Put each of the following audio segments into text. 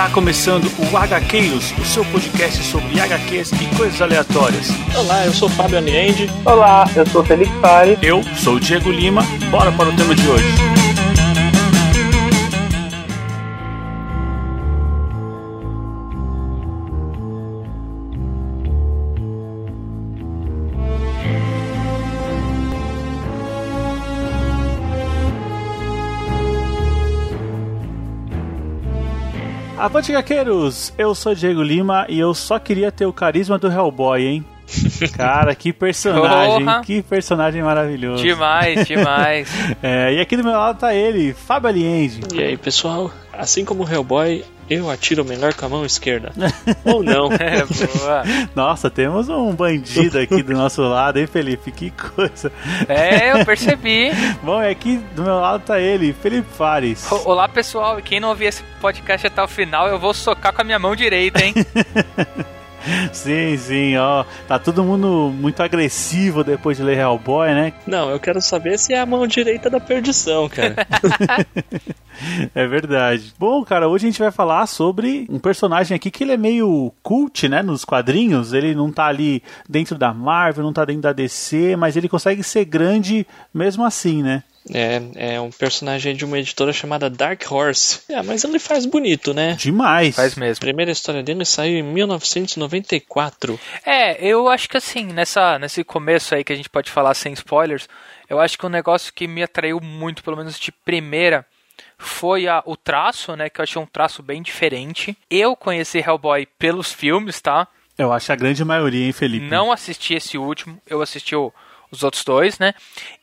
Está começando o HQs, o seu podcast sobre HQs e coisas aleatórias. Olá, eu sou Fábio Aniende. Olá, eu sou Felipe Pari. Eu sou o Diego Lima. Bora para o tema de hoje. Avante Gaqueiros! Eu sou Diego Lima e eu só queria ter o carisma do Hellboy, hein? Cara, que personagem, Porra. que personagem maravilhoso. Demais, demais. É, e aqui do meu lado tá ele, Fábio Aliende. E aí, pessoal? Assim como o Hellboy, eu atiro melhor com a mão esquerda. Ou não. É, boa. Nossa, temos um bandido aqui do nosso lado, hein, Felipe? Que coisa. É, eu percebi. Bom, e aqui do meu lado tá ele, Felipe Fares. O- Olá, pessoal. E quem não ouvir esse podcast até o final, eu vou socar com a minha mão direita, hein? Sim, sim, ó. Tá todo mundo muito agressivo depois de ler Hellboy, né? Não, eu quero saber se é a mão direita da perdição, cara. É verdade. Bom, cara, hoje a gente vai falar sobre um personagem aqui que ele é meio cult, né, nos quadrinhos. Ele não tá ali dentro da Marvel, não tá dentro da DC, mas ele consegue ser grande mesmo assim, né? É, é um personagem de uma editora chamada Dark Horse. É, mas ele faz bonito, né? Demais. Faz A mesmo. primeira história dele saiu em 1994. É, eu acho que assim, nessa, nesse começo aí que a gente pode falar sem spoilers, eu acho que um negócio que me atraiu muito, pelo menos de primeira, foi a, o traço, né? Que eu achei um traço bem diferente. Eu conheci Hellboy pelos filmes, tá? Eu acho a grande maioria, hein, Felipe? Não assisti esse último, eu assisti o- os outros dois, né?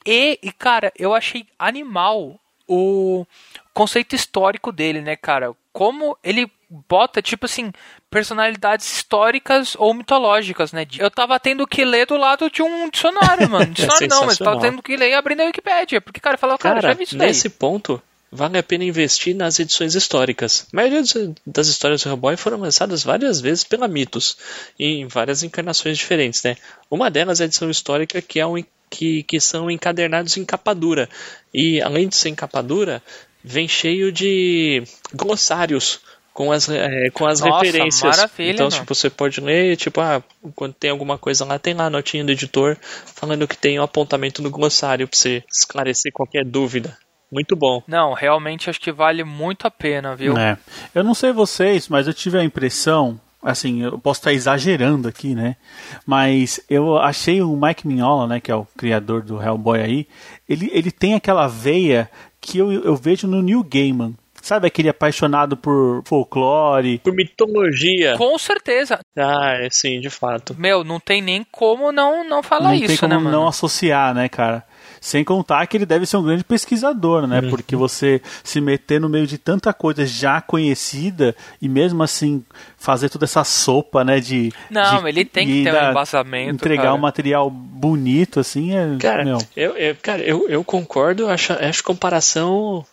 E, e, cara, eu achei animal o conceito histórico dele, né, cara? Como ele bota, tipo assim, personalidades históricas ou mitológicas, né? Eu tava tendo que ler do lado de um dicionário, mano. Dicionário não, mas eu tava tendo que ler abrindo a Wikipédia. Porque, cara, falou, cara, Cara, já vi isso daí. nesse ponto, vale a pena investir nas edições históricas. A maioria das histórias do Hellboy foram lançadas várias vezes pela Mitos, em várias encarnações diferentes, né? Uma delas é a edição histórica, que, é um, que, que são encadernados em capa dura. E, além de ser em capa dura, vem cheio de glossários com as, eh, com as Nossa, referências. maravilha, então, mano. tipo, você pode ler, tipo, ah, quando tem alguma coisa lá, tem lá a notinha do editor falando que tem um apontamento no glossário pra você esclarecer qualquer dúvida. Muito bom. Não, realmente acho que vale muito a pena, viu? É. Eu não sei vocês, mas eu tive a impressão, assim, eu posso estar exagerando aqui, né? Mas eu achei o Mike Mignola, né, que é o criador do Hellboy aí, ele, ele tem aquela veia que eu, eu vejo no Neil Gaiman. Sabe aquele apaixonado por folclore? Por mitologia. Com certeza. Ah, é, sim, de fato. Meu, não tem nem como não, não falar não isso, tem como né, mano? não associar, né, cara? Sem contar que ele deve ser um grande pesquisador, né? Uhum. Porque você se meter no meio de tanta coisa já conhecida e mesmo assim fazer toda essa sopa, né? De Não, de- ele tem que e ter um embasamento, Entregar cara. um material bonito, assim, é. Cara, meu, eu, eu- cara, eu, eu concordo, acho, acho comparação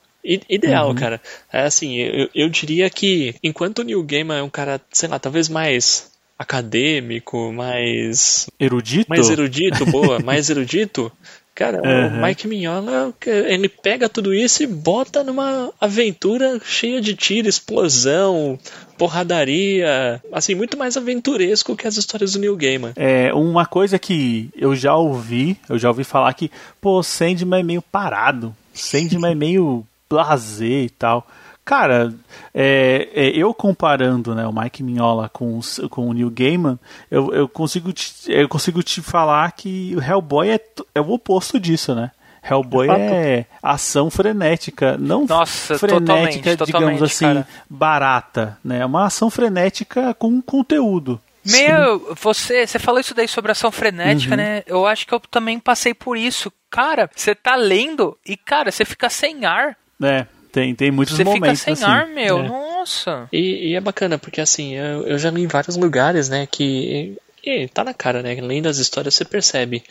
ideal, Uhum. cara. É assim, eu, eu diria que enquanto o Neil Gaiman é um cara, sei lá, talvez mais acadêmico, mais erudito. mais erudito, boa, mais erudito. Cara, Uhum. o Mike Mignola, ele pega tudo isso e bota numa aventura cheia de tiro, explosão, porradaria, assim, muito mais aventuresco que as histórias do Neil Gaiman. É, uma coisa que eu já ouvi, eu já ouvi falar que, pô, Sandman é meio parado. Sandman é meio blasé e tal. Cara, é, é, eu comparando né, o Mike Mignola com, com o Neil Gaiman, eu, eu, consigo te, eu consigo te falar que o Hellboy é, é o oposto disso, né? Hellboy é ação frenética, não Nossa, frenética, totalmente, digamos totalmente, assim, cara. barata, né? É uma ação frenética com conteúdo. Meu, você, você falou isso daí sobre ação frenética, Uhum. né? Eu acho que eu também passei por isso. Cara, você tá lendo e, cara, você fica sem ar. É, tem, tem muitos Você fica momentos sem assim. ar, meu. É. Nossa. E, e é bacana, porque assim, eu, eu já li em vários lugares, né, que E tá na cara, né? Além das histórias você percebe.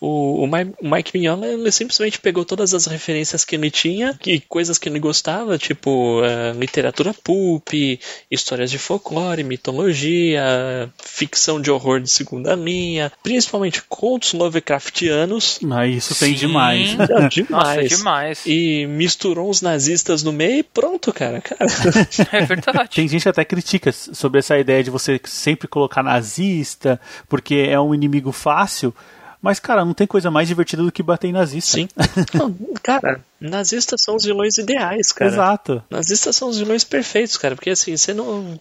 O, o Mike Mignola, ele simplesmente pegou todas as referências que ele tinha, e coisas que ele gostava, tipo uh, literatura pulp, histórias de folclore, mitologia, ficção de horror de segunda linha, principalmente contos Lovecraftianos. Mas isso tem demais. Não, demais. Nossa, demais. E misturou uns nazistas no meio e pronto, cara. cara. É verdade. Tem gente que até critica sobre essa ideia de você sempre colocar nazista, porque é um inimigo fácil. Mas, cara, não tem coisa mais divertida do que bater em nazista. Sim. Não, cara, nazistas são os vilões ideais, cara. Exato. Nazistas são os vilões perfeitos, cara. Porque assim, você não.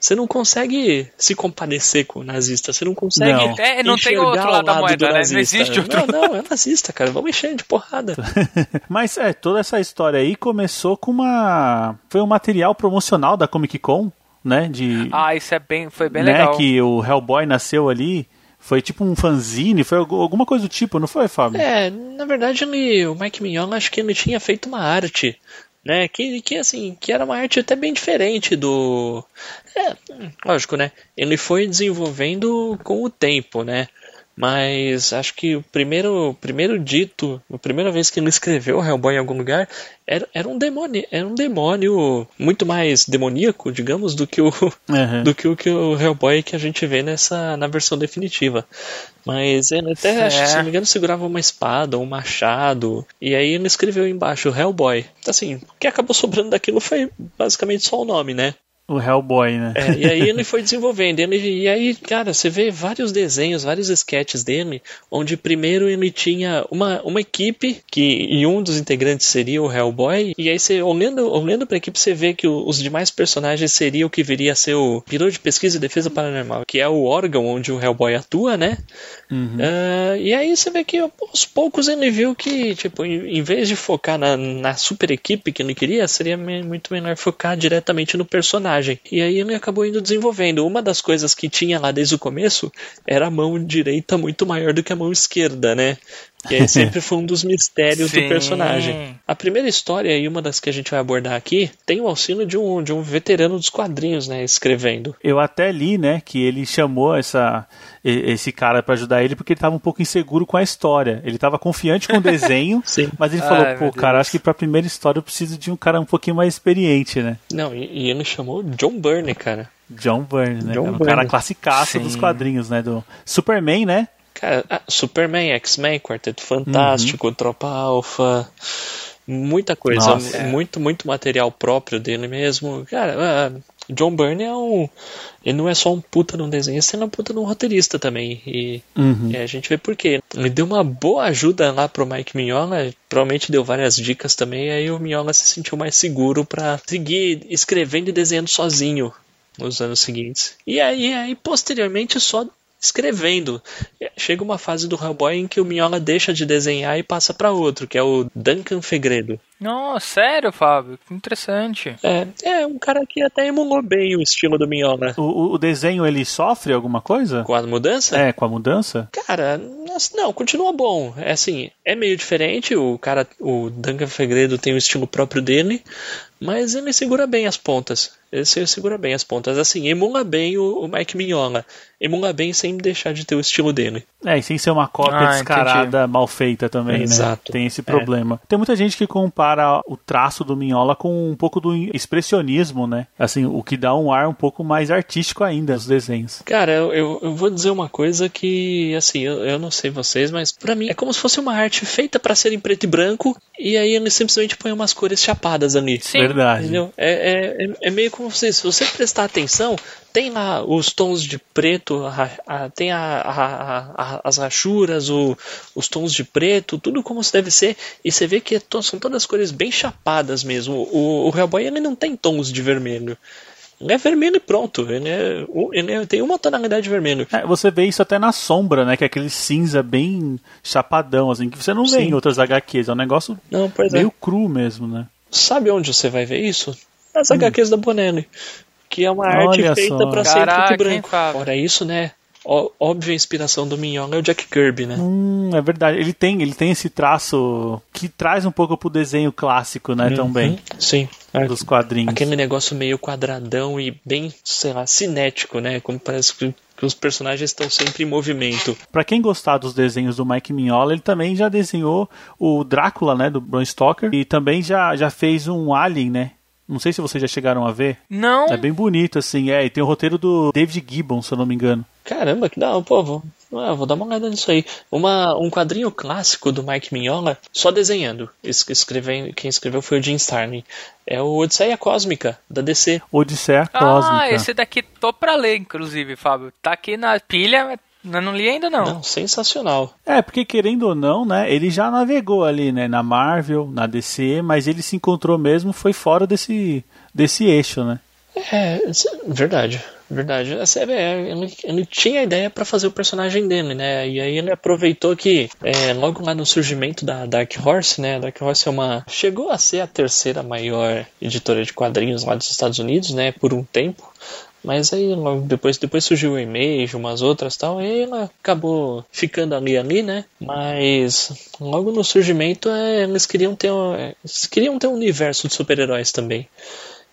Você não consegue se compadecer com o nazista. Você não consegue. Não. É, não tem outro lado da moeda, né? Não existe outro. Não, não, é nazista, cara. Vamos encher de porrada. Mas é, toda essa história aí começou com uma. Foi um material promocional da Comic Con, né? De. Ah, isso é bem. Foi bem né, legal. Que o Hellboy nasceu ali. Foi tipo um fanzine, foi alguma coisa do tipo, não foi, Fábio? É, na verdade ele, o Mike Mignola acho que ele tinha feito uma arte, né, que, que assim, que era uma arte até bem diferente do... É, lógico, né, ele foi desenvolvendo com o tempo, né, mas acho que o primeiro, primeiro dito, a primeira vez que ele escreveu Hellboy em algum lugar, era, era um demônio, era um demônio muito mais demoníaco, digamos, do que o Uhum. do que o que o Hellboy que a gente vê nessa na versão definitiva. Mas ele até, acho que, se não me engano, segurava uma espada, um machado, e aí ele escreveu embaixo Hellboy. Assim, o que acabou sobrando daquilo foi basicamente só o nome, né? O Hellboy, né? É, e aí ele foi desenvolvendo. Ele, e aí, cara, você vê vários desenhos, vários sketches dele, onde primeiro ele tinha uma, uma equipe, que, e um dos integrantes seria o Hellboy, e aí você, olhando, olhando pra equipe, você vê que o- os demais personagens seriam o que viria a ser o Biro de Pesquisa e Defesa Paranormal, que é o órgão onde o Hellboy atua, né? Uhum. Ah, e aí você vê que aos poucos ele viu que, tipo, em, em vez de focar na, na super equipe que ele queria, seria muito melhor focar diretamente no personagem. E aí ele acabou indo desenvolvendo. Uma das coisas que tinha lá desde o começo era a mão direita muito maior do que a mão esquerda, né? E aí sempre foi um dos mistérios Sim. do personagem. A primeira história, e uma das que a gente vai abordar aqui, tem o auxílio de um, de um veterano dos quadrinhos, né? Escrevendo. Eu até li, né, que ele chamou essa, esse cara pra ajudar ele porque ele tava um pouco inseguro com a história. Ele tava confiante com o desenho, Sim. mas ele falou, Ai, pô, cara, Deus. acho que pra primeira história eu preciso de um cara um pouquinho mais experiente, né? Não, e, e ele chamou John Byrne, cara. John Byrne, né? John um Byrne. cara classicaço Sim. dos quadrinhos, né? Do Superman, né? Cara, ah, Superman, X-Men, Quarteto Fantástico, Tropa Alpha, muita coisa, Nossa. muito, muito material próprio dele mesmo. Cara, ah, John Byrne é um. Ele não é só um puta num desenhista, ele é um puta num roteirista também. E, Uhum. e a gente vê por quê. Ele deu uma boa ajuda lá pro Mike Mignola, provavelmente deu várias dicas também, aí o Mignola se sentiu mais seguro pra seguir escrevendo e desenhando sozinho nos anos seguintes. E aí, aí posteriormente, só escrevendo. Chega uma fase do Hellboy em que o Mignola deixa de desenhar e passa pra outro, que é o Duncan Fegredo. Nossa, sério, Fábio? Que interessante. É, é um cara que até emulou bem o estilo do Mignola. O, o- o desenho, ele sofre alguma coisa? Com a mudança? É, com a mudança? Cara, não, continua bom. É assim, é meio diferente. O cara, o Duncan Fegredo tem o estilo próprio dele, mas ele segura bem as pontas. Ele se- segura bem as pontas. Assim, emula bem o, o Mike Mignola. Emula bem sem deixar de ter o estilo dele. É, e sem ser uma cópia Ah, descarada, mal feita também, Exato. né? Tem esse problema. Tem muita gente que compara o traço do Minhola com um pouco do expressionismo, né? Assim, o que dá um ar um pouco mais artístico ainda nos desenhos. Cara, eu, eu, eu vou dizer uma coisa que, assim, eu, eu não sei vocês, mas pra mim é como se fosse uma arte feita pra ser em preto e branco, e aí ele simplesmente põe umas cores chapadas ali. Sim. Verdade. Entendeu? É, é, é- é meio como você, se você prestar atenção, tem lá os tons de preto, a a- tem a, as rachuras, o- os tons de preto, tudo como se deve ser, e você vê que é são todas cores bem chapadas mesmo. O, o Hellboy ele não tem tons de vermelho. Ele é vermelho e pronto. Ele, é, ele é- tem uma tonalidade de vermelho. É, você vê isso até na sombra, né? Que é aquele cinza bem chapadão, assim, que você não vê Sim. em outras HQs. É um negócio Não, é. meio cru mesmo, né? Sabe onde você vai ver isso? Nas HQs da Bonelli. Que é uma Olha arte feita pra ser preto e branco. Fora isso, né? ó- óbvia inspiração do Mignola é o Jack Kirby, né? Hum, é verdade. Ele tem, ele tem esse traço que traz um pouco pro desenho clássico, né? Também. Uhum, Sim. É. dos quadrinhos. Aquele negócio meio quadradão e bem, sei lá, cinético, né? Como parece que, que os personagens estão sempre em movimento. Pra quem gostar dos desenhos do Mike Mignola, ele também já desenhou o Drácula, né, do Bram Stoker, e também já, já fez um Alien, né? Não sei se vocês já chegaram a ver. Não. É bem bonito, assim, é. E tem o roteiro do David Gibbon, se eu não me engano. Caramba, que da pô, vou, ah, vou dar uma olhada nisso aí. Uma, um quadrinho clássico do Mike Mignola, só desenhando. Es- escrevendo, quem escreveu foi o Jim Starlin. É o Odisseia Cósmica, da DC. Odisseia Cósmica. Ah, esse daqui tô pra ler, inclusive, Fábio. Tá aqui na pilha, mas não li ainda não. Não, sensacional. É, porque querendo ou não, né, ele já navegou ali, né, na Marvel, na DC, mas ele se encontrou mesmo, foi fora desse, desse eixo, né? É, é verdade, verdade. É, é, ele, ele tinha a ideia pra fazer o personagem dele, né? E aí ele aproveitou que é, logo lá no surgimento da Dark Horse, né? A Dark Horse é uma chegou a ser a terceira maior editora de quadrinhos lá dos Estados Unidos, né? Por um tempo. Mas aí depois, depois surgiu o Image, umas outras tal, e ela acabou ficando ali ali, né? Mas logo no surgimento é, eles queriam ter eles queriam ter um universo de super-heróis também.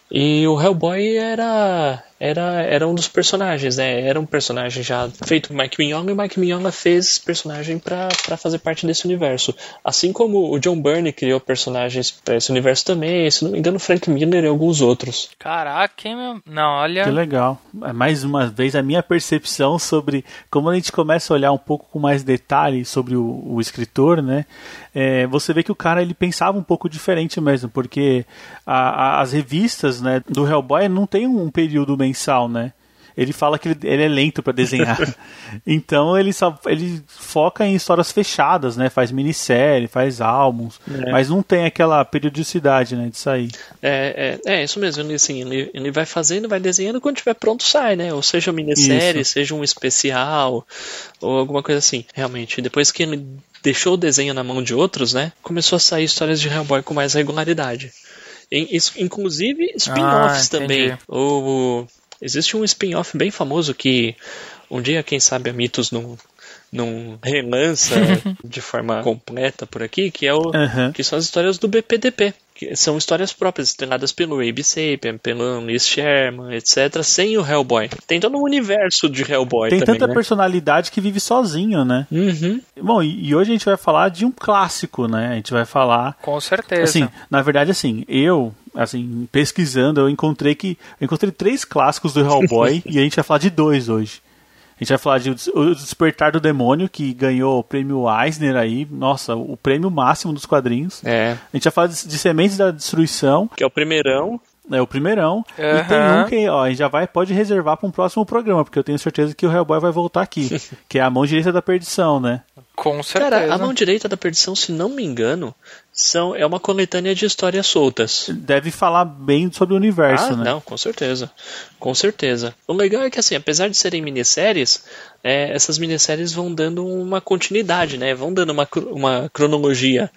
E o Hellboy era, era, era um dos personagens, né? Era um personagem já feito por Mike Mignola e o Mike Mignola fez esse personagem pra pra fazer parte desse universo. Assim como o John Byrne criou personagens pra esse universo também, se não me engano, Frank Miller e alguns outros. Caraca, hein, meu? Não, olha. Que legal. É Mais uma vez, a minha percepção sobre como a gente começa a olhar um pouco com mais detalhe sobre o, o escritor, né? É, você vê que o cara ele pensava um pouco diferente mesmo, porque a- a- as revistas né, do Hellboy não tem um período mensal, né? Ele fala que ele, ele é lento para desenhar. então ele só ele foca em histórias fechadas, né? Faz minissérie, faz álbuns, mas não tem aquela periodicidade, né, de sair. É, é, é isso mesmo, ele, assim, ele, ele vai fazendo, vai desenhando, quando tiver pronto sai, né? Ou seja uma minissérie, Isso. seja um especial, ou alguma coisa assim. Realmente, depois que ele deixou o desenho na mão de outros, né? Começou a sair histórias de Hellboy com mais regularidade. Inclusive spin-offs Ah, também. O, existe um spin-off bem famoso que um dia, quem sabe, a Mitos não, não relança de forma completa por aqui, que é o Aham. que são as histórias do BPDP. Que são histórias próprias, estreladas pelo Abe Sapien, pelo Liz Sherman, etc., sem o Hellboy. Tem todo um universo de Hellboy Tem também, tanta né? personalidade que vive sozinho, né? Uhum. Bom, e, e hoje a gente vai falar de um clássico, né? A gente vai falar. Com certeza. Assim, na verdade, assim, eu, assim, pesquisando, eu encontrei que. Eu encontrei três clássicos do Hellboy e a gente vai falar de dois hoje. A gente vai falar de O Des- O Despertar do Demônio, que ganhou o prêmio Eisner aí, nossa, o prêmio máximo dos quadrinhos. É, A gente vai falar de, de Sementes da Destruição, que é o primeirão. é o primeirão. E tem um que, ó, a gente já vai, pode reservar para um próximo programa, porque eu tenho certeza que o Hellboy vai voltar aqui, que é a mão direita da perdição, né? Com certeza. Cara, a mão direita da perdição, se não me engano, são, é uma coletânea de histórias soltas. Deve falar bem sobre o universo, ah, né? não, com certeza. Com certeza. O legal é que, assim, apesar de serem minisséries, é, essas minisséries vão dando uma continuidade, né? Vão dando uma, uma cronologia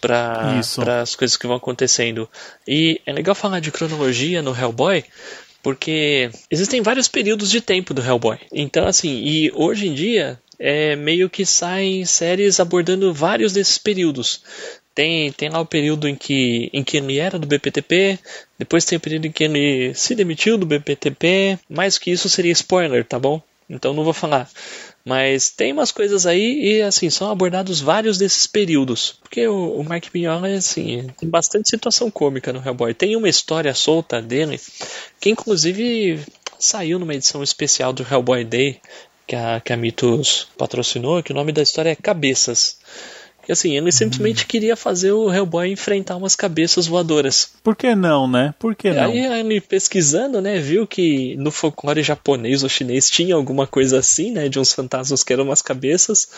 para as coisas que vão acontecendo. E é legal falar de cronologia no Hellboy, porque existem vários períodos de tempo do Hellboy. Então, assim, e hoje em dia é meio que saem séries abordando vários desses períodos. Tem, tem lá o período em que, em que ele era do BPTP, depois tem o período em que ele se demitiu do BPTP, mais que isso seria spoiler, tá bom? Então não vou falar. Mas tem umas coisas aí e assim, são abordados vários desses períodos. Porque o, o Mark Mignola, assim, tem bastante situação cômica no Hellboy. Tem uma história solta dele, que inclusive saiu numa edição especial do Hellboy Day, que a, que a Mitos patrocinou, que o nome da história é Cabeças. Que assim, ele simplesmente queria fazer o Hellboy enfrentar umas cabeças voadoras. Por que não, né? Por que não? Aí ele pesquisando, né, viu que no folclore japonês ou chinês tinha alguma coisa assim, né, de uns fantasmas que eram umas cabeças,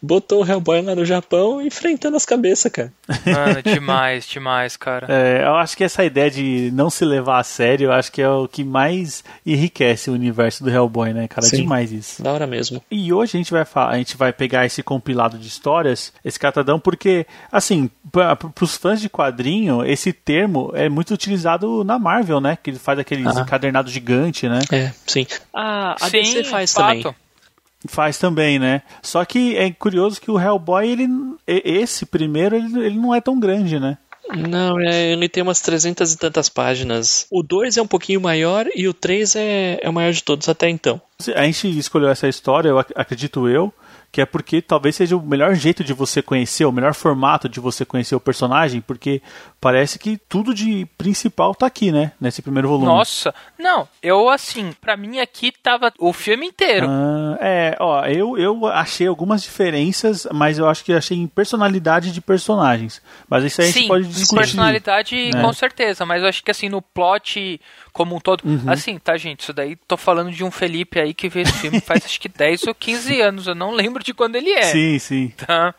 botou o Hellboy lá no Japão enfrentando as cabeças, cara. Mano, demais, demais, cara. É, eu acho que essa ideia de não se levar a sério, eu acho que é o que mais enriquece o universo do Hellboy, né, cara? Sim. Demais isso. Da hora mesmo. E hoje a gente vai falar, a gente vai pegar esse compilado de histórias, esse catadão, porque, assim, para os fãs de quadrinho, esse termo é muito utilizado na Marvel, né? Que faz aqueles Ah. encadernado gigante, né? É, sim. A, a Sim, DC faz fato. também. Faz também, né? Só que é curioso que o Hellboy, ele, esse primeiro, ele, ele não é tão grande, né? Não, é, ele tem umas 300 e tantas páginas. O 2 é um pouquinho maior e o 3 é, é o maior de todos até então. A gente escolheu essa história, eu ac- acredito eu, que é porque talvez seja o melhor jeito de você conhecer, o melhor formato de você conhecer o personagem, porque parece que tudo de principal tá aqui, né? Nesse primeiro volume. Nossa, não, eu assim, pra mim aqui tava o filme inteiro. Ah, é, ó, eu, eu achei algumas diferenças, mas eu acho que achei em personalidade de personagens. Mas isso aí a gente Sim, pode discutir. personalidade né? com certeza, mas eu acho que assim, no plot como um todo. Uhum. Assim, tá, gente? Isso daí tô falando de um Felipe aí que vê esse filme faz acho que 10 ou 15 anos. Eu não lembro de quando ele é. Sim, sim. Tá?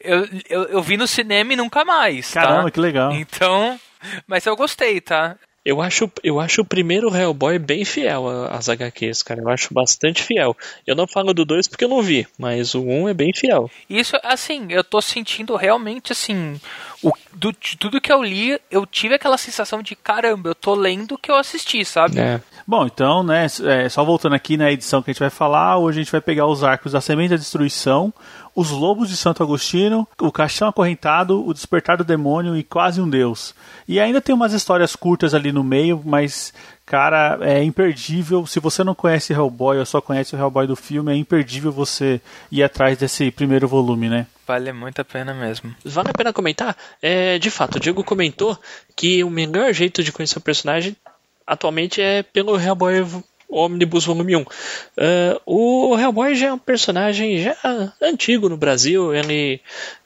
Eu, eu, eu vi no cinema e nunca mais. Caramba, tá? que legal. Então. Mas eu gostei, tá? Eu acho, eu acho o primeiro Hellboy bem fiel a- às HQs, cara. Eu acho bastante fiel. Eu não falo do 2 porque eu não vi, mas o 1 um é bem fiel. Isso, assim, eu tô sentindo realmente, assim, o, do, de tudo que eu li, eu tive aquela sensação de, caramba, eu tô lendo o que eu assisti, sabe? É. Bom, então, né, é, só voltando aqui na edição que a gente vai falar, hoje a gente vai pegar os arcos da Semente da Destruição, os Lobos de Santo Agostinho, o Caixão Acorrentado, o Despertar do Demônio e Quase um Deus. E ainda tem umas histórias curtas ali no meio, mas, cara, é imperdível. Se você não conhece Hellboy ou só conhece o Hellboy do filme, é imperdível você ir atrás desse primeiro volume, né? Vale muito a pena mesmo. Vale a pena comentar? É, de fato, o Diego comentou que o melhor jeito de conhecer o personagem atualmente é pelo Hellboy Omnibus Volume 1. Ah, o Hellboy já é um personagem já antigo no Brasil. Ele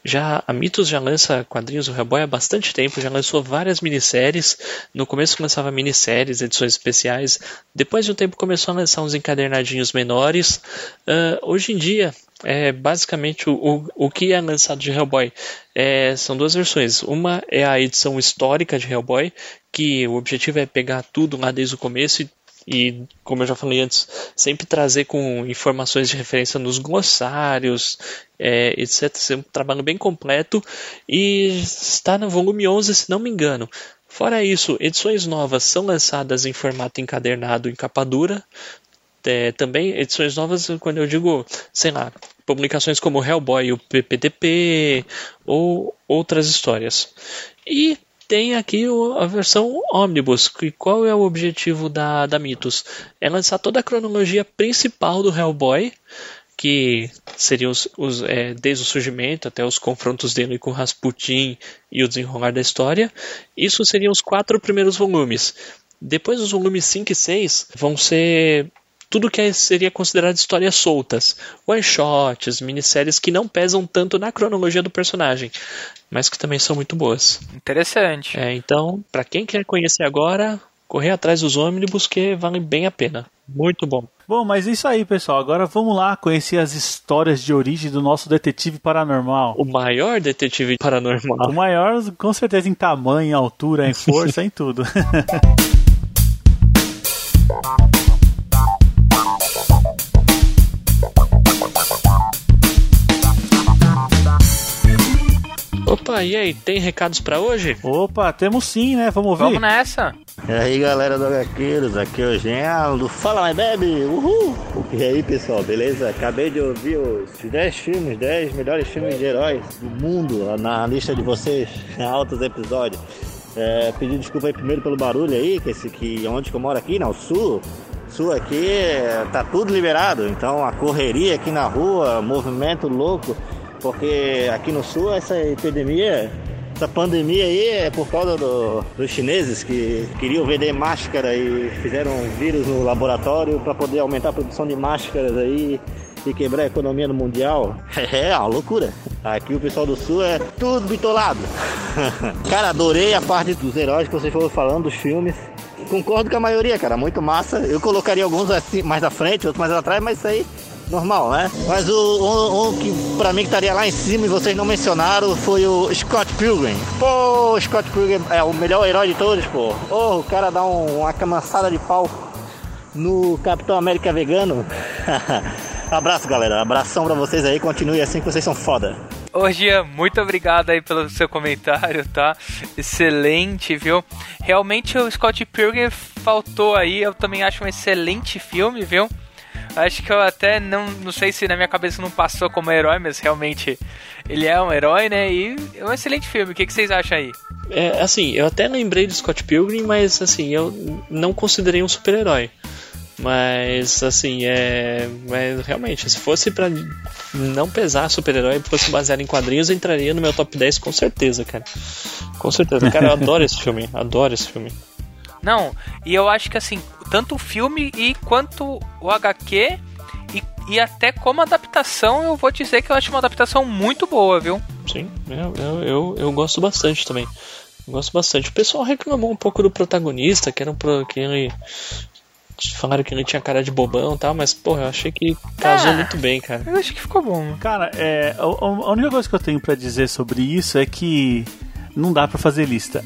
já a Mitos já lança quadrinhos do Hellboy há bastante tempo, já lançou várias minisséries. No começo lançava minisséries, edições especiais. Depois de um tempo começou a lançar uns encadernadinhos menores. Ah, hoje em dia é basicamente o, o, o que é lançado de Hellboy. É, são duas versões. Uma é a edição histórica de Hellboy, que o objetivo é pegar tudo lá desde o começo e, e, como eu já falei antes, sempre trazer com informações de referência nos glossários, é, etc. Ser um trabalho bem completo e está no volume 11, se não me engano. Fora isso, edições novas são lançadas em formato encadernado em capa dura, é, também edições novas, quando eu digo, sei lá, publicações como Hellboy, o PPTP ou outras histórias. E tem aqui a versão Omnibus, que qual é o objetivo da, da Mitos? É lançar toda a cronologia principal do Hellboy, que seriam os, os, é, desde o surgimento até os confrontos dele com Rasputin e o desenrolar da história. Isso seriam os quatro primeiros volumes. Depois os volumes 5 e 6 vão ser tudo que é- seria considerado histórias soltas, one-shots, minisséries que não pesam tanto na cronologia do personagem, mas que também são muito boas. Interessante. É, então, para quem quer conhecer agora, correr atrás dos ônibus que vale bem a pena. Muito bom. Bom, mas é isso aí, pessoal. Agora vamos lá conhecer as histórias de origem do nosso detetive paranormal. O maior detetive O paranormal. maior, com certeza, em tamanho, em altura, em força, em tudo. Opa, e aí, tem recados para hoje? Opa, temos sim, né? Vamos ouvir? Vamos nessa. E aí galera do HQueiros, aqui é o Genaldo, fala mais bebe, uhul! E aí pessoal, beleza? Acabei de ouvir os 10 filmes, 10 melhores filmes de heróis do mundo na lista de vocês, altos episódios. É, pedir desculpa aí primeiro pelo barulho aí, que esse que onde que eu moro aqui, não, sul. Sul aqui é, tá tudo liberado, então a correria aqui na rua, movimento louco, porque aqui no sul essa epidemia essa pandemia aí é por causa do- dos chineses que queriam vender máscara e fizeram vírus no laboratório para poder aumentar a produção de máscaras aí e quebrar a economia no mundial. É uma loucura. Aqui o pessoal do sul é tudo bitolado. cara, adorei a parte dos heróis que vocês foram falando, dos filmes. Concordo com a maioria, cara, muito massa. Eu colocaria alguns assim mais à frente, outros mais atrás, mas isso aí normal, né? Mas o um, um que pra mim que estaria lá em cima e vocês não mencionaram foi o Scott Pilgrim. Pô, Scott Pilgrim é o melhor herói de todos, pô. Ô, o cara dá um- uma camaçada de pau no Capitão América vegano. Abraço, galera. Abração pra vocês aí. Continue assim que vocês são foda. Ô Gia, muito obrigado aí pelo seu comentário, tá? Excelente, viu? Realmente o Scott Pilgrim faltou aí, eu também acho um excelente filme, viu? Acho que eu até não, não sei se na minha cabeça não passou como herói, mas realmente ele é um herói, né? E é um excelente filme. O que, que vocês acham aí? É, assim, eu até lembrei de Scott Pilgrim, mas assim, eu não considerei um super-herói. Mas, assim, é. Mas realmente, se fosse para não pesar super-herói, fosse baseado em quadrinhos, entraria no meu top 10 com certeza, cara. Com certeza. Cara, eu adoro esse filme. Adoro esse filme. Não, e eu acho que assim, tanto o filme e quanto o HQ e, e até como adaptação, eu vou dizer que eu acho uma adaptação muito boa, viu? Sim, eu, eu, eu, eu gosto bastante também. Gosto bastante. O pessoal reclamou um pouco do protagonista, que era um pro, que ele Falaram que ele tinha cara de bobão e tal, mas, porra, eu achei que casou ah, muito bem, cara. Eu acho que ficou bom. Cara, é, a, a única coisa que eu tenho para dizer sobre isso é que não dá para fazer lista.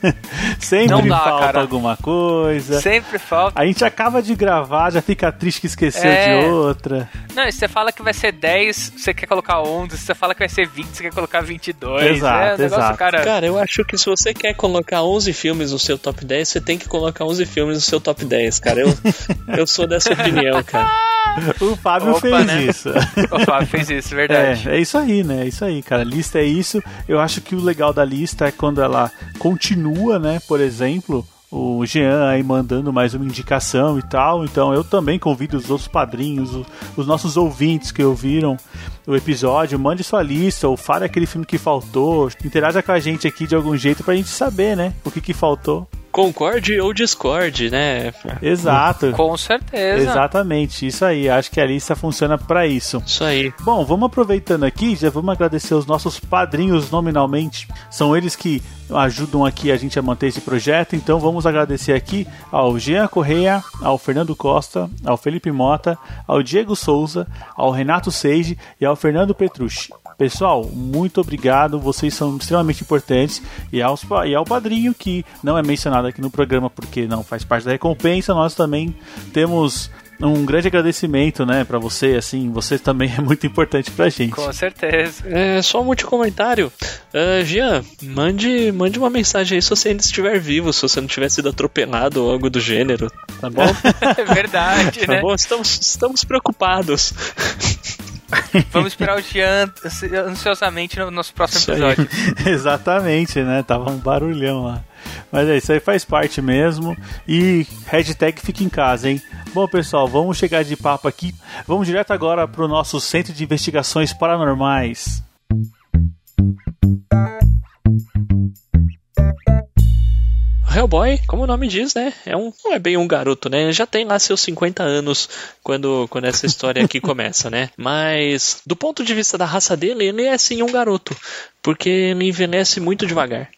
Sempre dá, falta cara. alguma coisa. Sempre falta. A gente acaba de gravar, já fica triste que esqueceu é... de outra. Não, se você fala que vai ser 10, você quer colocar 11. Se você fala que vai ser 20, você quer colocar 22. Exato, é, exato. cara... cara, eu acho que se você quer colocar 11 filmes no seu top 10, você tem que colocar 11 filmes no seu top 10, cara. Eu, eu sou dessa opinião, cara. O Fábio Opa, fez né? isso. O Fábio fez isso, verdade. É, é isso aí, né? É isso aí, cara. Lista é isso. Eu acho que o legal da lista é quando ela continua, né? Por exemplo, o Jean aí mandando mais uma indicação e tal. Então eu também convido os outros padrinhos, os, os nossos ouvintes que ouviram o episódio, mande sua lista ou fale aquele filme que faltou, interaja com a gente aqui de algum jeito pra gente saber, né? O que, que faltou concorde ou discorde, né? Exato. Com certeza. Exatamente, isso aí. Acho que a lista funciona para isso. Isso aí. Bom, vamos aproveitando aqui, já vamos agradecer os nossos padrinhos nominalmente. São eles que ajudam aqui a gente a manter esse projeto. Então vamos agradecer aqui ao Jean Correia, ao Fernando Costa, ao Felipe Mota, ao Diego Souza, ao Renato Seige e ao Fernando Petrucci. Pessoal, muito obrigado, vocês são extremamente importantes. E, aos, e ao padrinho, que não é mencionado aqui no programa porque não faz parte da recompensa, nós também temos um grande agradecimento, né, para você, assim, você também é muito importante pra gente. Com certeza. É, só um último comentário. Uh, Jean, mande, mande uma mensagem aí se você ainda estiver vivo, se você não tiver sido atropelado ou algo do gênero, tá bom? é verdade, tá né? bom? Estamos, estamos preocupados. Vamos esperar o Jean ansiosamente no nosso próximo episódio. Exatamente, né? Tava um barulhão lá. Mas é isso aí faz parte mesmo. E hashtag fica em casa, hein? Bom, pessoal, vamos chegar de papo aqui. Vamos direto agora para o nosso Centro de Investigações Paranormais. Hellboy, como o nome diz, né? É um, não é bem um garoto, né? Já tem lá seus 50 anos quando, quando essa história aqui começa, né? Mas do ponto de vista da raça dele, ele é sim um garoto, porque ele envelhece muito devagar.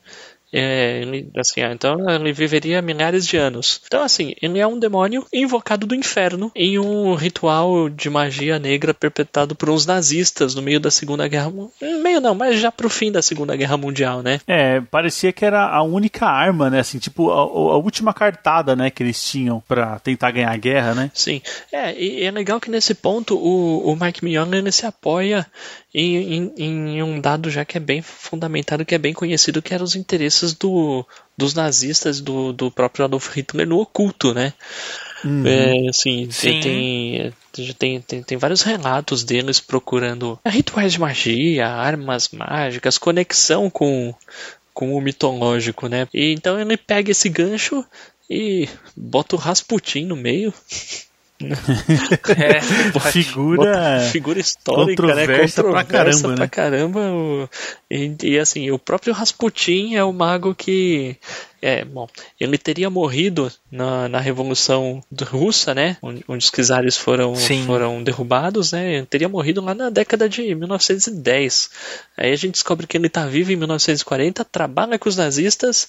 É, ele, assim, então ele viveria milhares de anos. Então, assim, ele é um demônio invocado do inferno em um ritual de magia negra perpetrado por uns nazistas no meio da Segunda Guerra Mundial. Meio não, mas já pro fim da Segunda Guerra Mundial, né? É, parecia que era a única arma, né? Assim, tipo, a, a última cartada, né, que eles tinham para tentar ganhar a guerra, né? Sim. É, e é legal que nesse ponto o, o Mike Mignola ele se apoia em, em, em um dado já que é bem fundamentado, que é bem conhecido, que eram os interesses interesses do, dos nazistas, do, do próprio Adolf Hitler no oculto, né? Uhum. É, assim, tem, tem, tem, tem, vários relatos deles procurando rituais de magia, armas mágicas, conexão com, com o mitológico, né? E então ele pega esse gancho e bota o Rasputin no meio. é, figura, figura histórica, né? Controversa pra caramba, pra né? caramba. E, e, assim, o próprio Rasputin é o mago que é, bom, ele teria morrido na, na Revolução Russa, né? Onde, onde os czares foram, foram derrubados, né? Ele teria morrido lá na década de 1910. Aí a gente descobre que ele está vivo em 1940, trabalha com os nazistas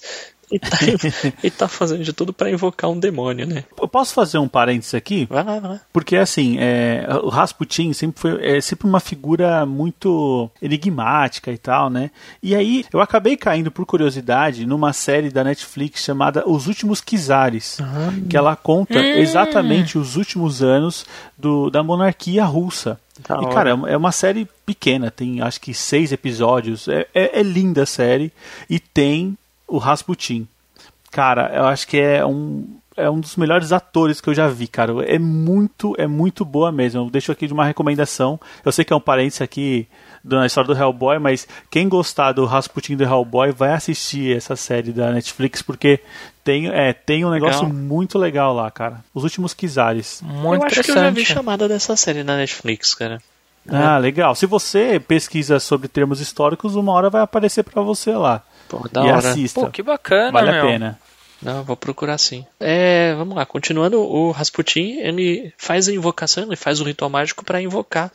e tá, e tá fazendo de tudo para invocar um demônio, né? Eu posso fazer um parênteses aqui? Vai lá, vai lá. Porque assim, é, o Rasputin sempre foi é, sempre uma figura muito enigmática e tal, né? E aí eu acabei caindo por curiosidade numa série da Netflix chamada Os Últimos Kizares, uhum. que ela conta hum. exatamente os últimos anos do, da monarquia russa. Tá e, cara, é uma série pequena, tem acho que seis episódios. É, é, é linda a série e tem o Rasputin. Cara, eu acho que é um é um dos melhores atores que eu já vi, cara. É muito, é muito boa mesmo. Eu deixo aqui de uma recomendação. Eu sei que é um parênteses aqui na história do Hellboy, mas quem gostar do Rasputin do Hellboy vai assistir essa série da Netflix, porque tem, é, tem um negócio Legal. muito legal lá, cara. Os últimos Kizares. Muito eu acho que eu já vi chamada dessa série na Netflix, cara. Ah, legal. Se você pesquisa sobre termos históricos, uma hora vai aparecer pra você lá. Pô, da e hora. assista. Pô, que bacana, vale meu. a pena. Não, vou procurar sim. É, vamos lá, continuando, o Rasputin, ele faz a invocação, ele faz o ritual mágico para invocar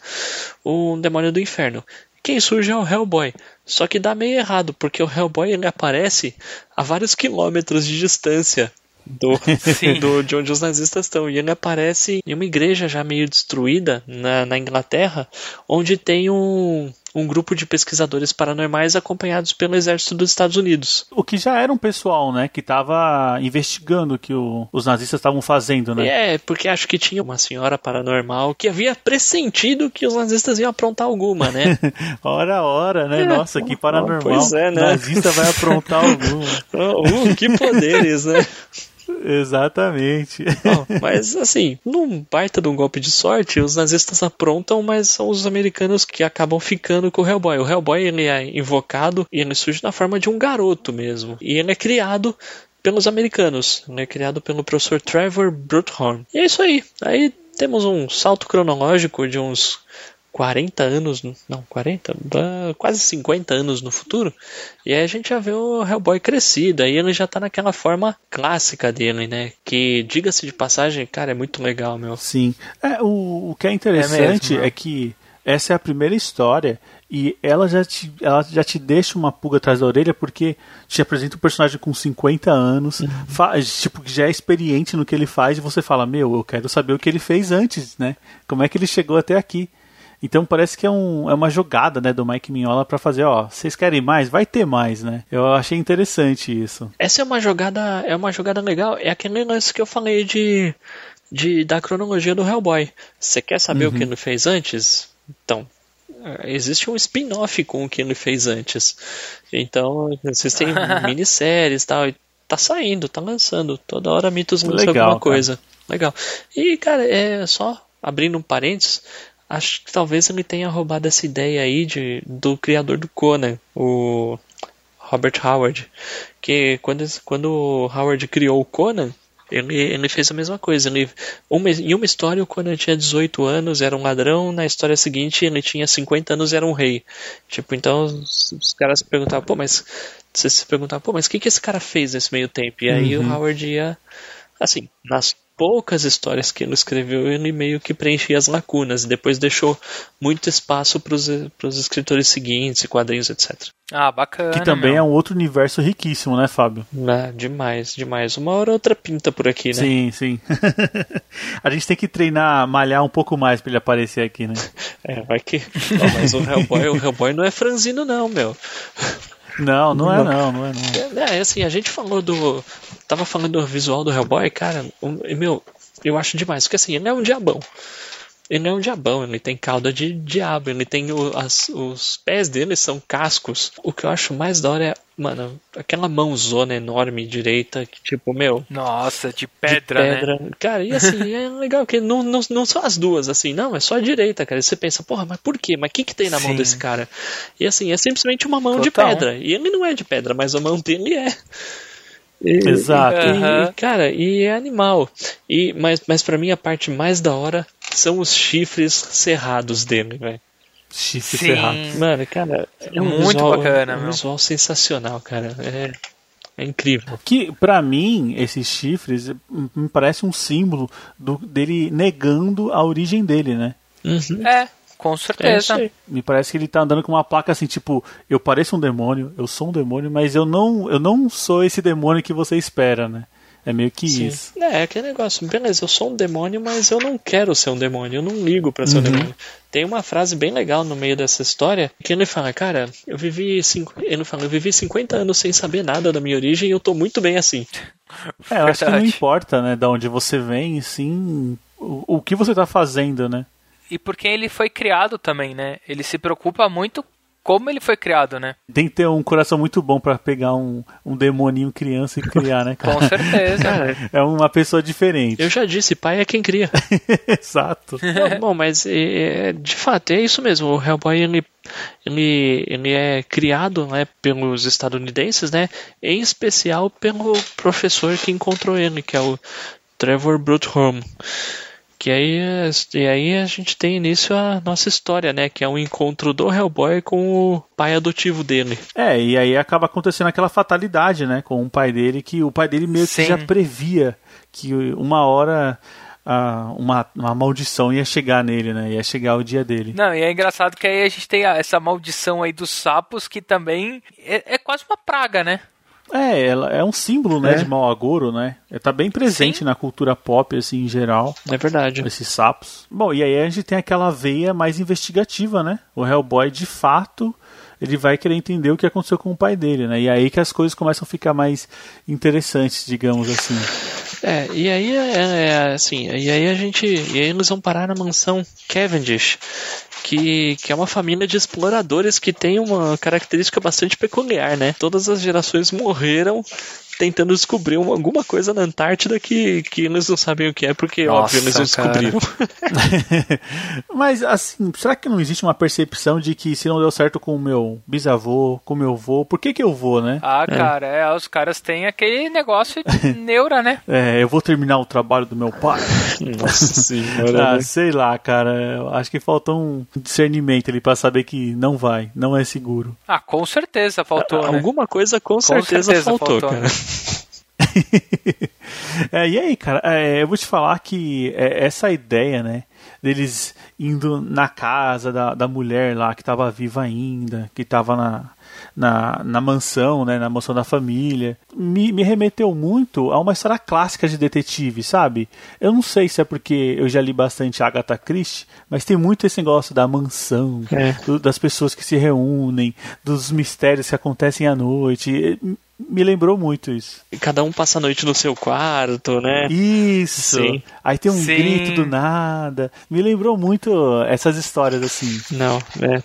o demônio do inferno. Quem surge é o Hellboy. Só que dá meio errado, porque o Hellboy ele aparece a vários quilômetros de distância do, do, de onde os nazistas estão. E ele aparece em uma igreja já meio destruída na, na Inglaterra, onde tem um, um grupo de pesquisadores paranormais acompanhados pelo exército dos Estados Unidos. O que já era um pessoal, né, que tava investigando o que o- os nazistas estavam fazendo, né? É, porque acho que tinha uma senhora paranormal que havia pressentido que os nazistas iam aprontar alguma, né? Hora a hora, né? É, Nossa, que paranormal. pois é, né? Nazista vai aprontar alguma. uh, que poderes, né? Exatamente. Mas assim, num baita de um golpe de sorte, os nazistas aprontam, mas são os americanos que acabam ficando com o Hellboy. O Hellboy ele é invocado e ele surge na forma de um garoto mesmo. E ele é criado pelos americanos, é criado pelo professor Trevor Bruthorn. E é isso aí. Aí temos um salto cronológico de uns 40 anos, no- não, 40, ah, quase 50 anos no futuro, e aí a gente já vê o Hellboy crescido, aí ele já tá naquela forma clássica dele, né? Que, diga-se de passagem, cara, é muito legal, meu. Sim. É, o, o que é interessante mesmo, é, né? que essa é a primeira história e ela já, te, ela já te deixa uma pulga atrás da orelha porque te apresenta um personagem com 50 anos, fa- tipo, que já é experiente no que ele faz e você fala, meu, eu quero saber o que ele fez antes, né? Como é que ele chegou até aqui? Então parece que é, um, é uma jogada né, do Mike Mignola pra fazer, ó, vocês querem mais? Vai ter mais, né? Eu achei interessante isso. Essa é uma jogada, é uma jogada legal, é aquele lance que eu falei de, de da cronologia do Hellboy. Você quer saber o que ele fez antes? Então, eh, existe um spin-off com o que ele fez antes. Então, existem minisséries e tal. E tá saindo, tá lançando. Toda hora mitos lança alguma cara. coisa. Legal. E, cara, é só abrindo um parênteses. Acho que talvez ele tenha roubado essa ideia aí de, do criador do Conan, o Robert Howard. Que quando, quando o Howard criou o Conan, ele, ele fez a mesma coisa. Ele, uma, em uma história, o Conan tinha 18 anos, era um ladrão. Na história seguinte, ele tinha 50 anos e era um rei. Tipo, então os, os caras se perguntavam, pô, mas. Você se perguntava, pô, mas o que, que esse cara fez nesse meio tempo? E aí o Howard ia. Assim, nas poucas histórias que ele escreveu, ele meio que preenchia as lacunas. E depois deixou muito espaço para os escritores seguintes, quadrinhos, etc. Ah, bacana. Que também meu. é um outro universo riquíssimo, né, Fábio? Ah, demais, demais. Uma hora ou outra pinta por aqui, né? Sim, sim. a gente tem que treinar, malhar um pouco mais pra ele aparecer aqui, né? É, vai que. Não, mas o Hellboy, o Hellboy não é franzino, não, meu. Não, não é não, não é não. É, assim, a gente falou do. Tava falando do visual do Hellboy, cara. o- meu, eu acho demais. Porque assim, ele é um diabão. Ele é um diabão, ele tem cauda de diabo, ele tem o- as- os pés dele são cascos. O que eu acho mais da hora é, mano, aquela mãozona enorme direita, que tipo, meu, Nossa, de de pedra, né? pedra. Cara, e assim, é legal que não, não, não são as duas, assim, não, é só a direita, cara. E você pensa, porra, mas por quê? Mas o que, que tem na mão Sim. desse cara? E assim, é simplesmente uma mão de Total. pedra. E ele não é de pedra, mas a mão dele é. E- Exato. E, e, cara, e é animal. E, mas, mas para mim a parte mais da hora são os chifres cerrados dele, velho. Chifre Sim. cerrado. Mano, cara, é um Muito visual, bacana, é um meu. visual sensacional, cara. É, é incrível. Que, pra mim, esses chifres hum, me parece um símbolo do, dele negando a origem dele, né? Uhum. É, com É certeza. aí. Me parece que ele tá andando com uma placa assim, tipo, eu pareço um demônio, eu sou um demônio, mas eu não, eu não sou esse demônio que você espera, né? É meio que Sim. isso. É, é aquele negócio, beleza, eu sou um demônio, mas eu não quero ser um demônio, eu não ligo pra ser um demônio. Tem uma frase bem legal no meio dessa história, que ele fala, cara, eu vivi cinco, ele fala, eu vivi 50 anos sem saber nada da minha origem e eu tô muito bem assim. É, eu acho que não importa, né, da onde você vem, sim, o, o que você tá fazendo, né? E porque ele foi criado também, né? Ele se preocupa muito como ele foi criado, né? Tem que ter um coração muito bom pra pegar um, um demoninho criança e criar, né, cara? Com certeza. É uma pessoa diferente. Eu já disse, pai é quem cria. Exato. Não, bom, mas é, é, de fato é isso mesmo. O Hellboy ele, ele, ele é criado né, pelos estadunidenses, né? Em especial pelo professor que encontrou ele, que é o Trevor Bruthorn. Que aí, e aí a gente tem início a nossa história, né? Que é um encontro do Hellboy com o pai adotivo dele. É, e aí acaba acontecendo aquela fatalidade, né? Com o pai dele, que o pai dele meio Sim. que já previa que uma hora ah, uma, uma maldição ia chegar nele, né? Ia chegar o dia dele. Não, e é engraçado que aí a gente tem essa maldição aí dos sapos que também é, é quase uma praga, né? É, ela é um símbolo, né, É. de mau agouro, né? Tá bem presente Sim. na cultura pop, assim, em geral. É verdade. Esses sapos. Bom, e aí a gente tem aquela veia mais investigativa, né? O Hellboy, de fato, ele vai querer entender o que aconteceu com o pai dele, né? E aí que as coisas começam a ficar mais interessantes, digamos assim. É, e aí é, é, assim, e aí a gente. E aí eles vão parar na mansão Cavendish, que, que é uma família de exploradores que tem uma característica bastante peculiar, né? Todas as gerações morreram tentando descobrir uma- alguma coisa na Antártida que, que eles não sabem o que é, porque Nossa, óbvio eles não descobriram. Mas, assim, será que não existe uma percepção de que se não deu certo com o meu bisavô, com o meu avô, por que que eu vou, né? Ah, cara, é, os caras têm aquele negócio de neura, né? É, eu vou terminar o trabalho do meu pai. Nossa senhora. Ah, né? sei lá, cara. Eu acho que faltou um discernimento ali pra saber que não vai, não é seguro. Ah, com certeza faltou, né? Alguma coisa com, certeza, certeza faltou, faltou, cara. É, e aí, cara, é, eu vou te falar que é, essa ideia, né, deles indo na casa da, da mulher lá que tava viva ainda, que tava na, na, na mansão, né, na mansão da família, me, me remeteu muito a uma história clássica de detetive, sabe? Eu não sei se é porque eu já li bastante Agatha Christie, mas tem muito esse negócio da mansão, É. do- das pessoas que se reúnem, dos mistérios que acontecem à noite. Me lembrou muito isso. E Cada um passa a noite no seu quarto, né? Isso. Sim. Aí tem um Sim. grito do nada. Me lembrou muito essas histórias assim. Não, é.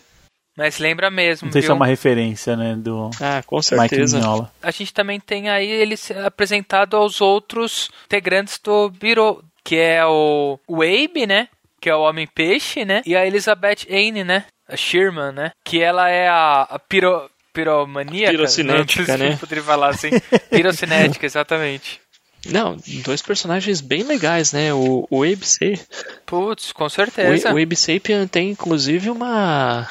Mas lembra mesmo, Não sei se viu? é uma referência, né, do Ah, com Mike certeza. Mignola. A gente também tem aí ele se- apresentado aos outros integrantes do Biro, que é o, o Abe, né? Que é o Homem-Peixe, né? E a Elizabeth Anne, né? A Sherman, né? Que ela é a, a piro, piromaníaca. Pirocinética, Não, né? Poderia falar assim. Pirocinética, exatamente. Não, dois personagens bem legais, né? O, o Abe Sapien. Putz, com O, certeza. o Abe Sapien tem inclusive uma.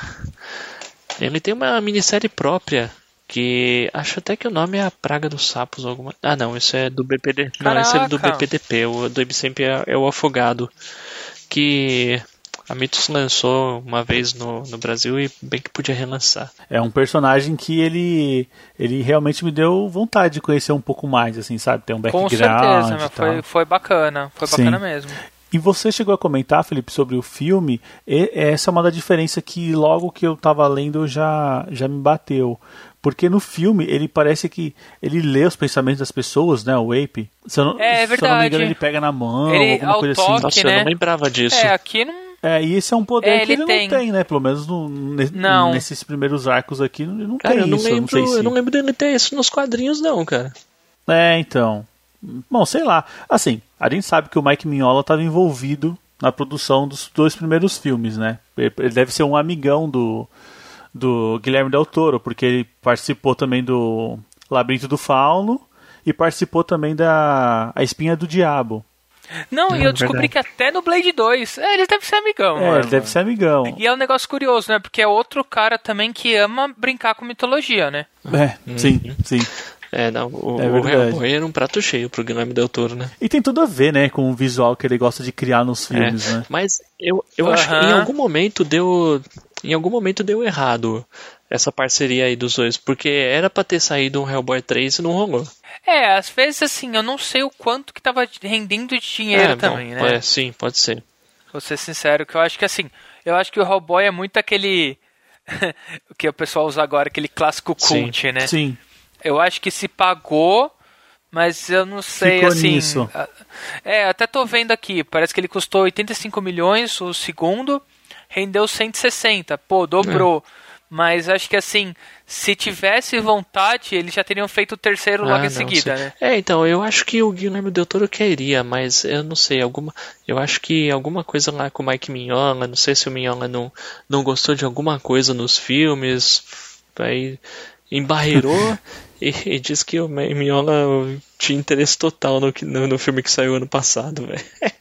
Ele tem uma minissérie própria. Que acho até que o nome é A Praga dos Sapos. Alguma... Ah, não, isso é do BPD. Não, esse é do. BPDP. O do Sapien é, é o Afogado. Que a Mitos lançou uma vez no, no Brasil e bem que podia relançar. É um personagem que ele ele realmente me deu vontade de conhecer um pouco mais, assim, sabe? Tem um Com background certeza, e mas tal. foi, foi bacana. Foi Sim. bacana mesmo. E você chegou a comentar, Felipe, sobre o filme. E essa é uma da diferença que logo que eu tava lendo já, já me bateu. Porque no filme ele parece que ele lê os pensamentos das pessoas, né? O Ape. Se eu não, É, é Se eu não me engano, verdade. ele pega na mão, Ele, alguma coisa toque, assim. Nossa, eu né? não lembrava disso. É, aqui não. É, e esse é um poder É, que ele ele tem. não tem, né? Pelo menos no, ne- Não. nesses primeiros arcos aqui, ele não Cara, tem eu não, isso. lembro, eu não sei se... eu não lembro dele ter isso nos quadrinhos, não, cara. É, então. Bom, sei lá. Assim, a gente sabe que o Mike Mignola estava envolvido na produção dos dois primeiros filmes, né? Ele deve ser um amigão do, do Guilherme Del Toro, porque ele participou também do Labirinto do Fauno e participou também da A Espinha do Diabo. Não, e É eu descobri verdade. que até no Blade 2. É, ele deve ser amigão, É, mano. ele deve ser amigão. E é um negócio curioso, né? Porque é outro cara também que ama brincar com mitologia, né? É, sim, sim. É, não, o, É o. Hellboy era um prato cheio pro Guilherme Del Toro, né? E tem tudo a ver, né, com o visual que ele gosta de criar nos filmes, É, né? Mas eu, eu acho que em algum momento deu. Em algum momento deu errado essa parceria aí dos dois, porque era pra ter saído um Hellboy 3 e não rolou. É, às vezes assim, eu não sei o quanto que tava rendendo de dinheiro é, também, bom, né? É, sim, pode ser. Vou ser sincero, que eu acho que assim, eu acho que o Hellboy é muito aquele. o que o pessoal usa agora, aquele clássico Sim. cult, né? Sim. Eu acho que se pagou, mas eu não sei, Ficou assim. nisso. É, até tô vendo aqui, parece que ele custou 85 milhões o segundo, rendeu 160. Pô, dobrou. Mas acho que assim, se tivesse vontade, eles já teriam feito o terceiro logo Ah, em não, seguida, sim. né? É, então, eu acho que o Guilherme Del Toro queria, mas eu não sei, alguma. Eu acho que alguma coisa lá com o Mike Mignola, não sei se o Mignola não, não gostou de alguma coisa nos filmes, aí embarreirou e, e disse que o Mignola tinha interesse total no, no, no filme que saiu ano passado, velho.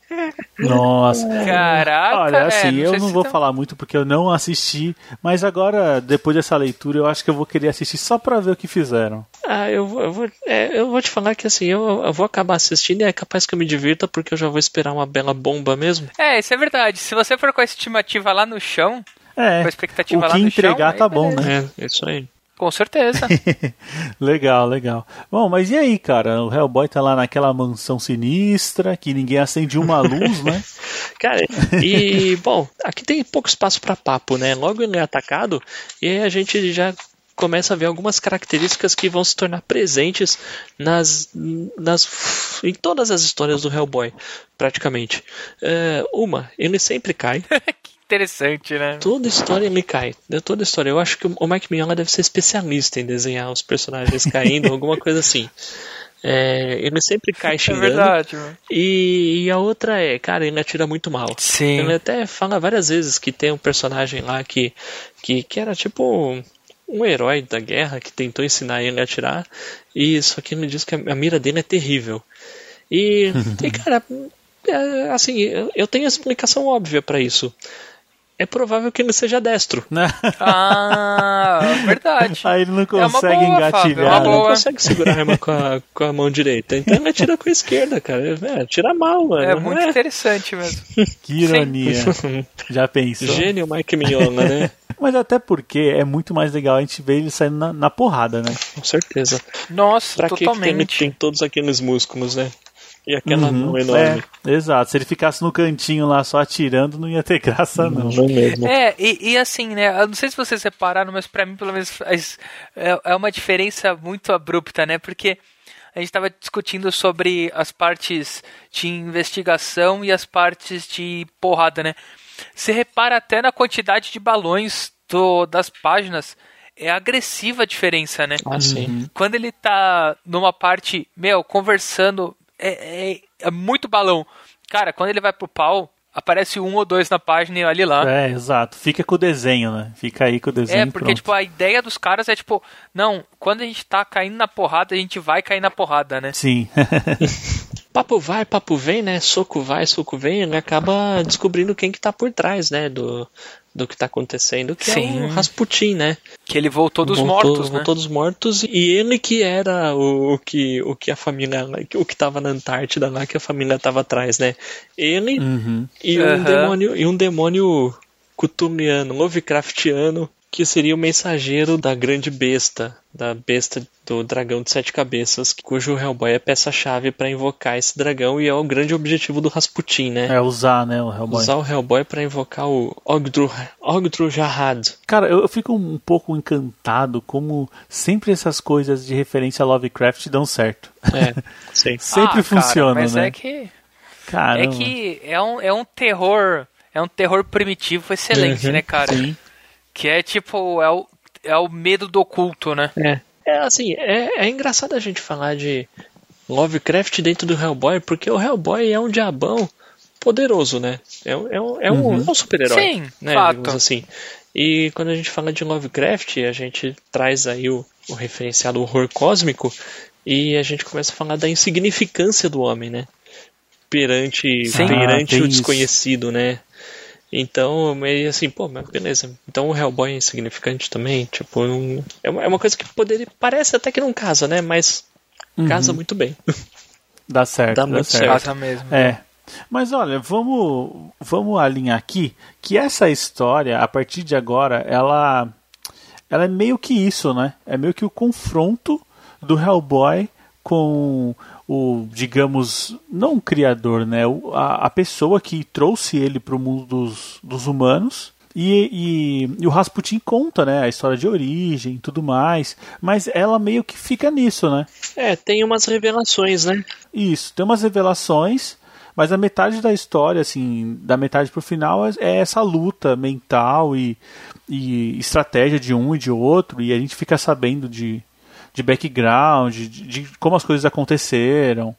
Nossa. Caraca, Olha, é, assim, eu não vou tá- falar muito porque eu não assisti, mas agora, depois dessa leitura, eu acho que eu vou querer assistir só pra ver o que fizeram. Ah, eu vou, eu vou, é, eu vou te falar que assim, eu, eu vou acabar assistindo e é capaz que eu me divirta porque eu já vou esperar uma bela bomba mesmo. É, isso é verdade. Se você for com a estimativa lá no chão, É, Com a expectativa o lá que no chão, entregar tá bom, né? É, isso aí. Com certeza. legal, legal. Bom, mas e aí, cara? O Hellboy tá lá naquela mansão sinistra, que ninguém acende uma luz, né? Cara, e bom, aqui tem pouco espaço para papo, né? Logo ele é atacado e aí a gente já começa a ver algumas características que vão se tornar presentes nas, nas em todas as histórias do Hellboy, praticamente. É, uma, ele sempre cai. interessante, né? Toda história ele cai. né? Toda história. Eu acho que o Mike Mignola deve ser especialista em desenhar os personagens caindo, alguma coisa assim. É, ele sempre cai É xingando. verdade, mano. E, e a outra é, cara, ele atira muito mal. Sim. Ele até fala várias vezes que tem um personagem lá que, que, que era tipo um, herói da guerra que tentou ensinar ele a atirar. E só que ele diz que a, a mira dele é terrível. E, e cara, é, assim, eu, eu tenho a explicação óbvia pra isso. É provável que ele seja destro. Né? Ah, verdade. Aí ele não É uma consegue boa, engatilhar. Fábio, é não consegue segurar a arma com a, com a mão direita. Então ele atira com a esquerda, cara. É, atira mal, mano. É muito interessante mesmo. Que ironia. Já pensou? Gênio Mike Mignola, né? Mas até porque é muito mais legal a gente ver ele saindo na, na porrada, né? Com certeza. Nossa, Pra que que tem, totalmente. tem todos aqueles músculos, né? E aquela Uhum, mão enorme. é, exato. Se ele ficasse no cantinho lá só atirando, não ia ter graça, não. Não mesmo. É, e, e assim, né? Eu não sei se vocês repararam, mas pra mim, pelo menos, faz- é, é uma diferença muito abrupta, né? Porque a gente tava discutindo sobre as partes de investigação e as partes de porrada, né? Você repara até na quantidade de balões do, das páginas. É agressiva a diferença, né? Ah, sim. Quando ele tá numa parte, meu, conversando, é, é, é muito balão. Cara, quando ele vai pro pau, aparece um ou dois na página e olha lá. É, exato. Fica com o desenho, né? Fica aí com o desenho. É, porque, pronto. tipo, a ideia dos caras é, tipo, não, quando a gente tá caindo na porrada, a gente vai cair na porrada, né? Sim. Papo vai, papo vem, né? Soco vai, soco vem. Ele acaba descobrindo quem que tá por trás, né? Do, do que tá acontecendo. Que Sim. é o Rasputin, né? Que ele voltou dos voltou, mortos, né? voltou dos mortos e ele que era o, o que o que a família o que tava na Antártida lá que a família tava atrás né ele Uhum. e um demônio e um demônio cutuliano Lovecraftiano que seria o mensageiro da grande besta da besta do dragão de sete cabeças cujo Hellboy é peça-chave para invocar esse dragão e é o grande objetivo do Rasputin né É usar, né, o Hellboy. usar o Hellboy para invocar o Ogdru Ogdru Jahad Cara, eu eu fico um pouco encantado como sempre essas coisas de referência a Lovecraft dão certo. é sim Sempre Ah, cara, funciona, mas né? é que Caramba. é que é um, é um terror, é um terror primitivo excelente, Uhum, né, cara? Sim. Que é tipo, é o, é o medo do oculto, né? É. É assim, é, é engraçado a gente falar de Lovecraft dentro do Hellboy, porque o Hellboy é um diabão poderoso, né? É, um- é um, é um, é um super-herói. Sim, né? fato. assim. E quando a gente fala de Lovecraft, a gente traz aí o, o referenciado horror cósmico e a gente começa a falar da insignificância do homem, né? Perante, Sim. Ah, perante tem o isso. desconhecido, né? Então, meio assim, pô, mas beleza. Então o Hellboy é insignificante também, tipo, não- é, uma, é uma coisa que poderia. Parece até que não casa, né? Mas casa muito bem. Dá certo, Dá dá, muito certo. certo. Casa mesmo. É. Mas olha, vamos, vamos alinhar aqui que essa história, a partir de agora, ela, ela é meio que isso, né? É meio que o confronto do Hellboy com o, digamos, não o criador, né? O- A, a pessoa que trouxe ele para o mundo dos, dos humanos. E, e, e o Rasputin conta, né? A história de origem e tudo mais. Mas ela meio que fica nisso, né? É, tem umas revelações, né? Isso, tem umas revelações, Mas a metade da história, assim, da metade pro final, é, é essa luta mental e, e estratégia de um e de outro, e a gente fica sabendo de, de background, de, de como as coisas aconteceram.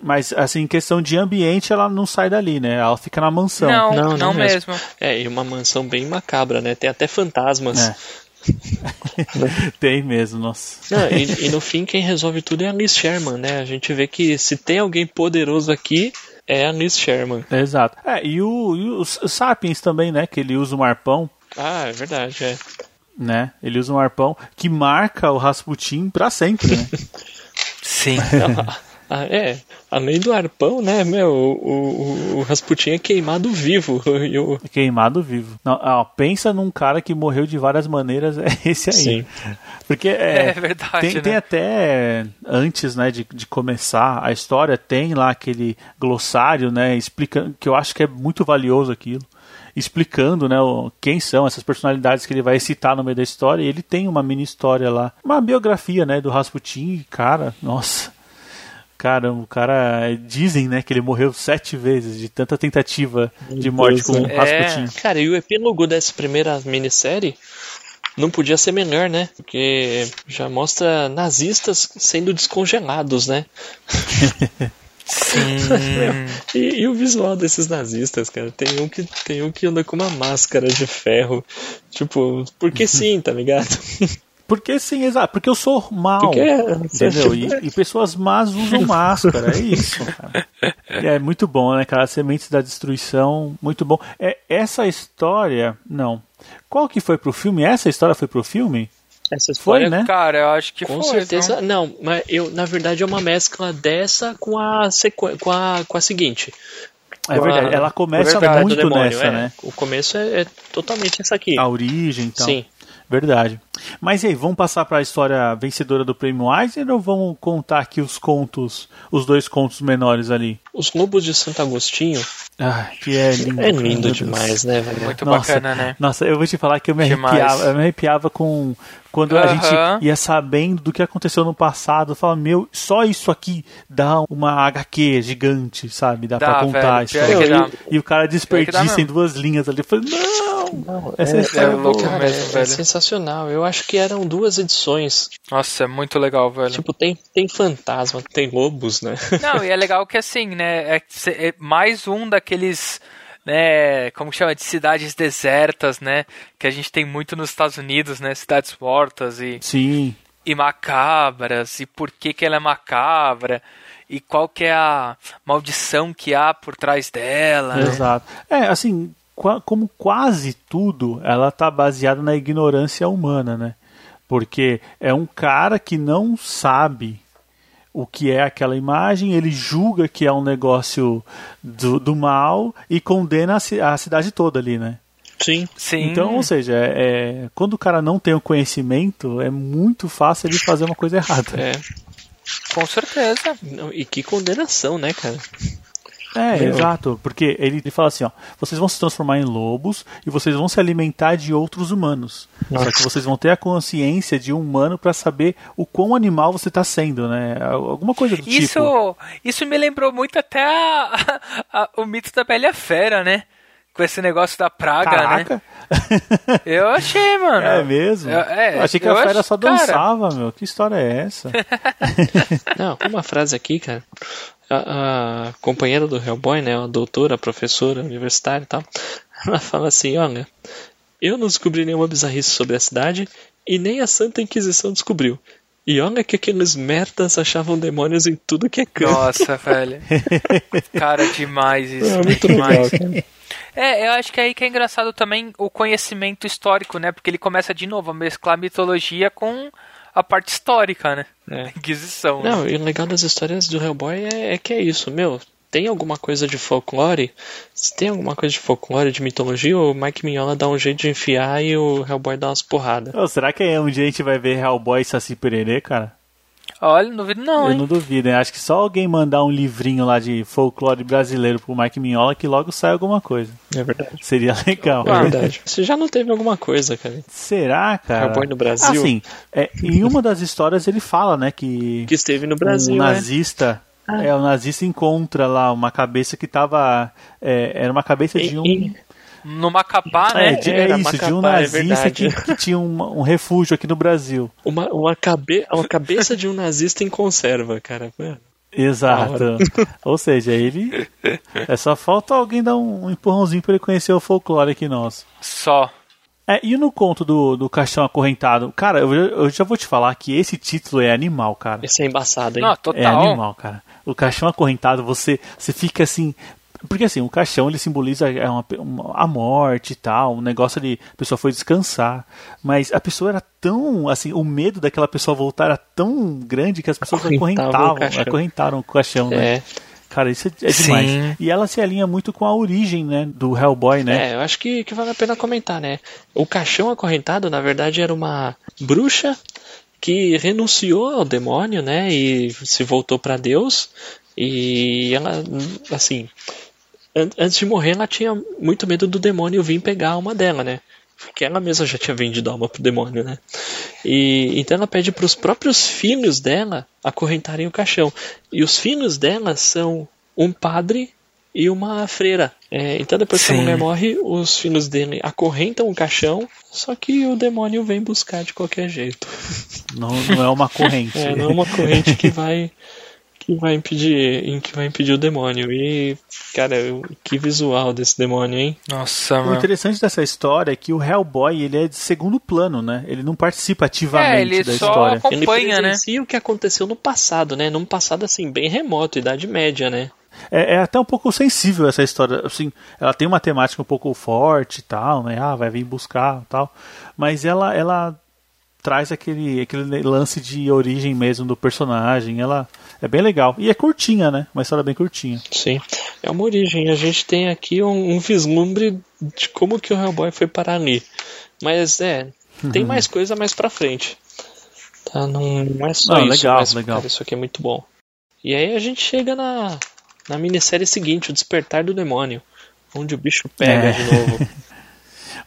Mas, assim, em questão de ambiente, ela não sai dali, né? Ela fica na mansão. Não, Não, não, não mesmo. É, e uma mansão bem macabra, né? Tem até fantasmas. É. tem mesmo, nossa. Não, e, e no fim, quem resolve tudo é a Liz Sherman, né? A gente vê que se tem alguém poderoso aqui, é a Liz Sherman. Exato. É, e o, e o Sapiens também, né? Que ele usa um arpão, Ah, é verdade, é. Né? Ele usa um arpão que marca o Rasputin pra sempre, né? Sim. Ah, é, além do arpão, né, meu, o, o, o Rasputin é queimado vivo. E o- Queimado vivo. Não, ó, pensa num cara que morreu de várias maneiras, é esse aí. Sim. Porque é, É verdade, tem, né? tem até antes, né, de, de começar a história, tem lá aquele glossário, né, explicando que eu acho que é muito valioso aquilo, explicando, né, o- quem são essas personalidades que ele vai citar no meio da história. E ele tem uma mini história lá, uma biografia, né, do Rasputin. e, Cara, nossa. Cara, o cara. Dizem, né, que ele morreu sete vezes de tanta tentativa de morte com o É. Rasputin. Cara, e o epílogo dessa primeira minissérie não podia ser melhor, né? Porque já mostra nazistas sendo descongelados, né? Sim. E, e o visual desses nazistas, cara, tem um que tem um que anda com uma máscara de ferro, tipo, porque sim, tá ligado? Porque sim, exato. Porque eu sou mal. Porque é, Entendeu? E, e pessoas más usam máscara, é isso, cara. É muito bom, né, cara? Sementes da Destruição, muito bom. É, essa história, não. Qual que foi pro filme? Essa história foi pro filme? Essa Foi, história né? Cara, eu acho que Com foi. certeza. viu? Não, mas eu, na verdade, é uma mescla dessa com a, sequ... com a, com a seguinte. É Com a- verdade. Ela começa verdade, muito demônio, nessa, é. né? O começo é, é totalmente essa aqui. A origem, então. Sim. Verdade. Mas e aí, vamos passar para a história vencedora do Prêmio Eisner ou vamos contar aqui os contos, os dois contos menores ali? Os Lobos de Santo Agostinho Ah, que é lindo. é lindo demais, né, velho? Muito Nossa, bacana, né? Nossa, eu vou te falar que eu me Demais. arrepiava, eu me arrepiava com quando a Aham. gente ia sabendo do que aconteceu no passado, eu falava, meu, só isso aqui dá uma HQ gigante, sabe? Dá, Dá, pra contar a velho, pior história. que dá. E o cara desperdiça em duas linhas ali. Eu falei, não! Não, Essa é, história é louco cara, mesmo, é velho. sensacional. Eu acho que eram duas edições. Nossa, é muito legal, velho. Tipo, tem, tem fantasma, tem lobos, né? Não, e é legal que assim, né? É, é mais um daqueles, né? Como chama? De cidades desertas, né? Que a gente tem muito nos Estados Unidos, né? Cidades mortas e, Sim, e macabras. E por que que ela é macabra. E qual que é a maldição que há por trás dela. né? exato. É, assim, como quase tudo, ela tá baseada na ignorância humana, né? Porque é um cara que não sabe o que é aquela imagem, ele julga que é um negócio do, do mal e condena a, a cidade toda ali, né? Sim. Sim. Então, ou seja, é, é- quando o cara não tem o conhecimento, é muito fácil ele fazer uma coisa errada. É. Com certeza. E que condenação, né, cara? É, Meu. exato, porque ele, ele fala assim, ó, vocês vão se transformar em lobos e vocês vão se alimentar de outros humanos. Só que vocês vão ter a consciência de um humano pra saber o quão animal você tá sendo, né? Alguma coisa do Isso, tipo. isso me lembrou muito até a- a- o mito da Bela a Fera, né? Com esse negócio da praga, né? Caraca! Eu achei, mano. É mesmo? Eu- é, Eu achei que eu a fera acho- só cara- dançava, meu. Que história é essa? Não, uma frase aqui, cara. A, a companheira do Hellboy, né? A doutora, a professora universitária e tal. Ela fala assim: olha, eu não descobri nenhuma bizarrice sobre a cidade e nem a Santa Inquisição descobriu. E olha que aqueles merdas achavam demônios em tudo que é canto. Nossa, velho. Cara, demais isso. É muito demais. legal, cara. É, eu acho que aí que é engraçado também o conhecimento histórico, né? Porque ele começa de novo a mesclar mitologia com a parte histórica, né? É. Inquisição. né? Não, e o legal das histórias do Hellboy é, é que é isso, meu. Tem alguma coisa de folclore? Se tem alguma coisa de folclore, de mitologia, o Mike Mignola dá um jeito de enfiar e o Hellboy dá umas porradas. Ô, será que é um dia a gente vai ver Hellboy e Saci Pererê, cara? Olha, não duvido não, Eu hein? não duvido, hein? Acho que só alguém mandar um livrinho lá de folclore brasileiro pro Mike Mignola que logo sai alguma coisa. É verdade. Seria legal. É verdade. Você já não teve alguma coisa, cara. Será, cara? Hellboy no Brasil? Assim, é, em uma das histórias ele fala, né, que Que esteve no Brasil, um né? nazista É, o nazista encontra lá uma cabeça que tava. é, era uma cabeça de um. No Macapá, É, né? de- Era é isso, de um Macapá, é nazista verdade. que, que tinha um, um refúgio aqui no Brasil. Uma, uma, cabe, uma cabeça de um nazista em conserva, cara. Exato. Ou seja, ele. É só falta alguém dar um, empurrãozinho pra ele conhecer o folclore aqui nosso. Só. É, e no conto do, do caixão acorrentado? Cara, eu, eu já vou te falar que esse título é animal, cara. Esse é embaçado, hein? Não, É total. animal, cara. O caixão acorrentado, você, você fica assim. Porque assim, o caixão ele simboliza é uma, uma- a morte e tal, um negócio de a pessoa foi descansar. Mas a pessoa era tão. assim, o medo daquela pessoa voltar era tão grande que as pessoas Acorrentavam o acorrentaram o caixão, né? É. Cara, isso é, é Sim. demais. E ela se alinha muito com a origem, né, do Hellboy, né? É, eu acho que, que vale a pena comentar, né? O caixão acorrentado, na verdade, era uma bruxa que renunciou ao demônio, né? E se voltou pra Deus. E ela, assim, antes de morrer, ela tinha muito medo do demônio vir pegar a alma dela, né? Porque ela mesma já tinha vendido a alma pro demônio, né? E então ela pede para os próprios filhos dela acorrentarem o caixão. E os filhos dela são um padre e uma freira. É, então depois que a Sim. mulher morre, os filhos dele acorrentam o caixão, só que o demônio vem buscar de qualquer jeito. Não, não é uma corrente. É, não é uma corrente que vai que vai impedir, em que vai impedir o demônio. E cara, que visual desse demônio, hein? Nossa, O mano. interessante dessa história é que o Hellboy ele é de segundo plano, né? Ele não participa ativamente É, ele da só história. Ele acompanha, né? presencia o que aconteceu no passado, né? Num passado assim bem remoto, idade média, né? É, é até um pouco sensível essa história. Assim, ela tem uma temática um pouco forte e tal, né? Ah, vai vir buscar e tal. Mas ela, ela traz aquele, aquele lance de origem mesmo do personagem. Ela é bem legal. E é curtinha, né? Uma história bem curtinha. Sim. É uma origem. A gente tem aqui um, um vislumbre de como que o Hellboy foi parar ali. Mas é, tem Uhum. mais coisa mais pra frente. Tá, não, não é só Não, isso. legal, mas, legal. cara, isso aqui é muito bom. E aí a gente chega na, na minissérie seguinte, o Despertar do Demônio. Onde o bicho pega É. de novo.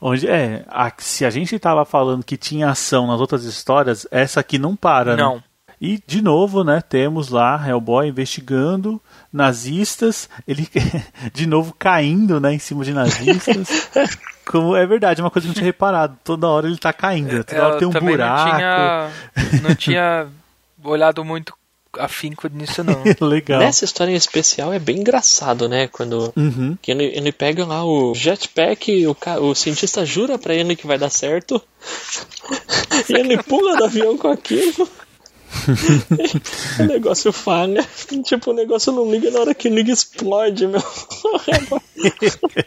Onde, é, a- se a gente tava falando que tinha ação nas outras histórias, essa aqui não para, né? Não. E, de novo, né, temos lá Hellboy investigando nazistas, ele de novo caindo, né, em cima de nazistas. Como é verdade, é uma coisa que eu não tinha reparado. Toda hora ele tá caindo, toda hora Eu tem um buraco. Não tinha, não tinha olhado muito afinco nisso, não. Legal. Nessa história em especial é bem engraçado, né? Quando Uhum. que ele, ele pega lá o jetpack, o, ca- o cientista jura pra ele que vai dar certo. e ele pula do avião com aquilo. O negócio falha. Tipo, o negócio não liga na hora que liga explode, meu.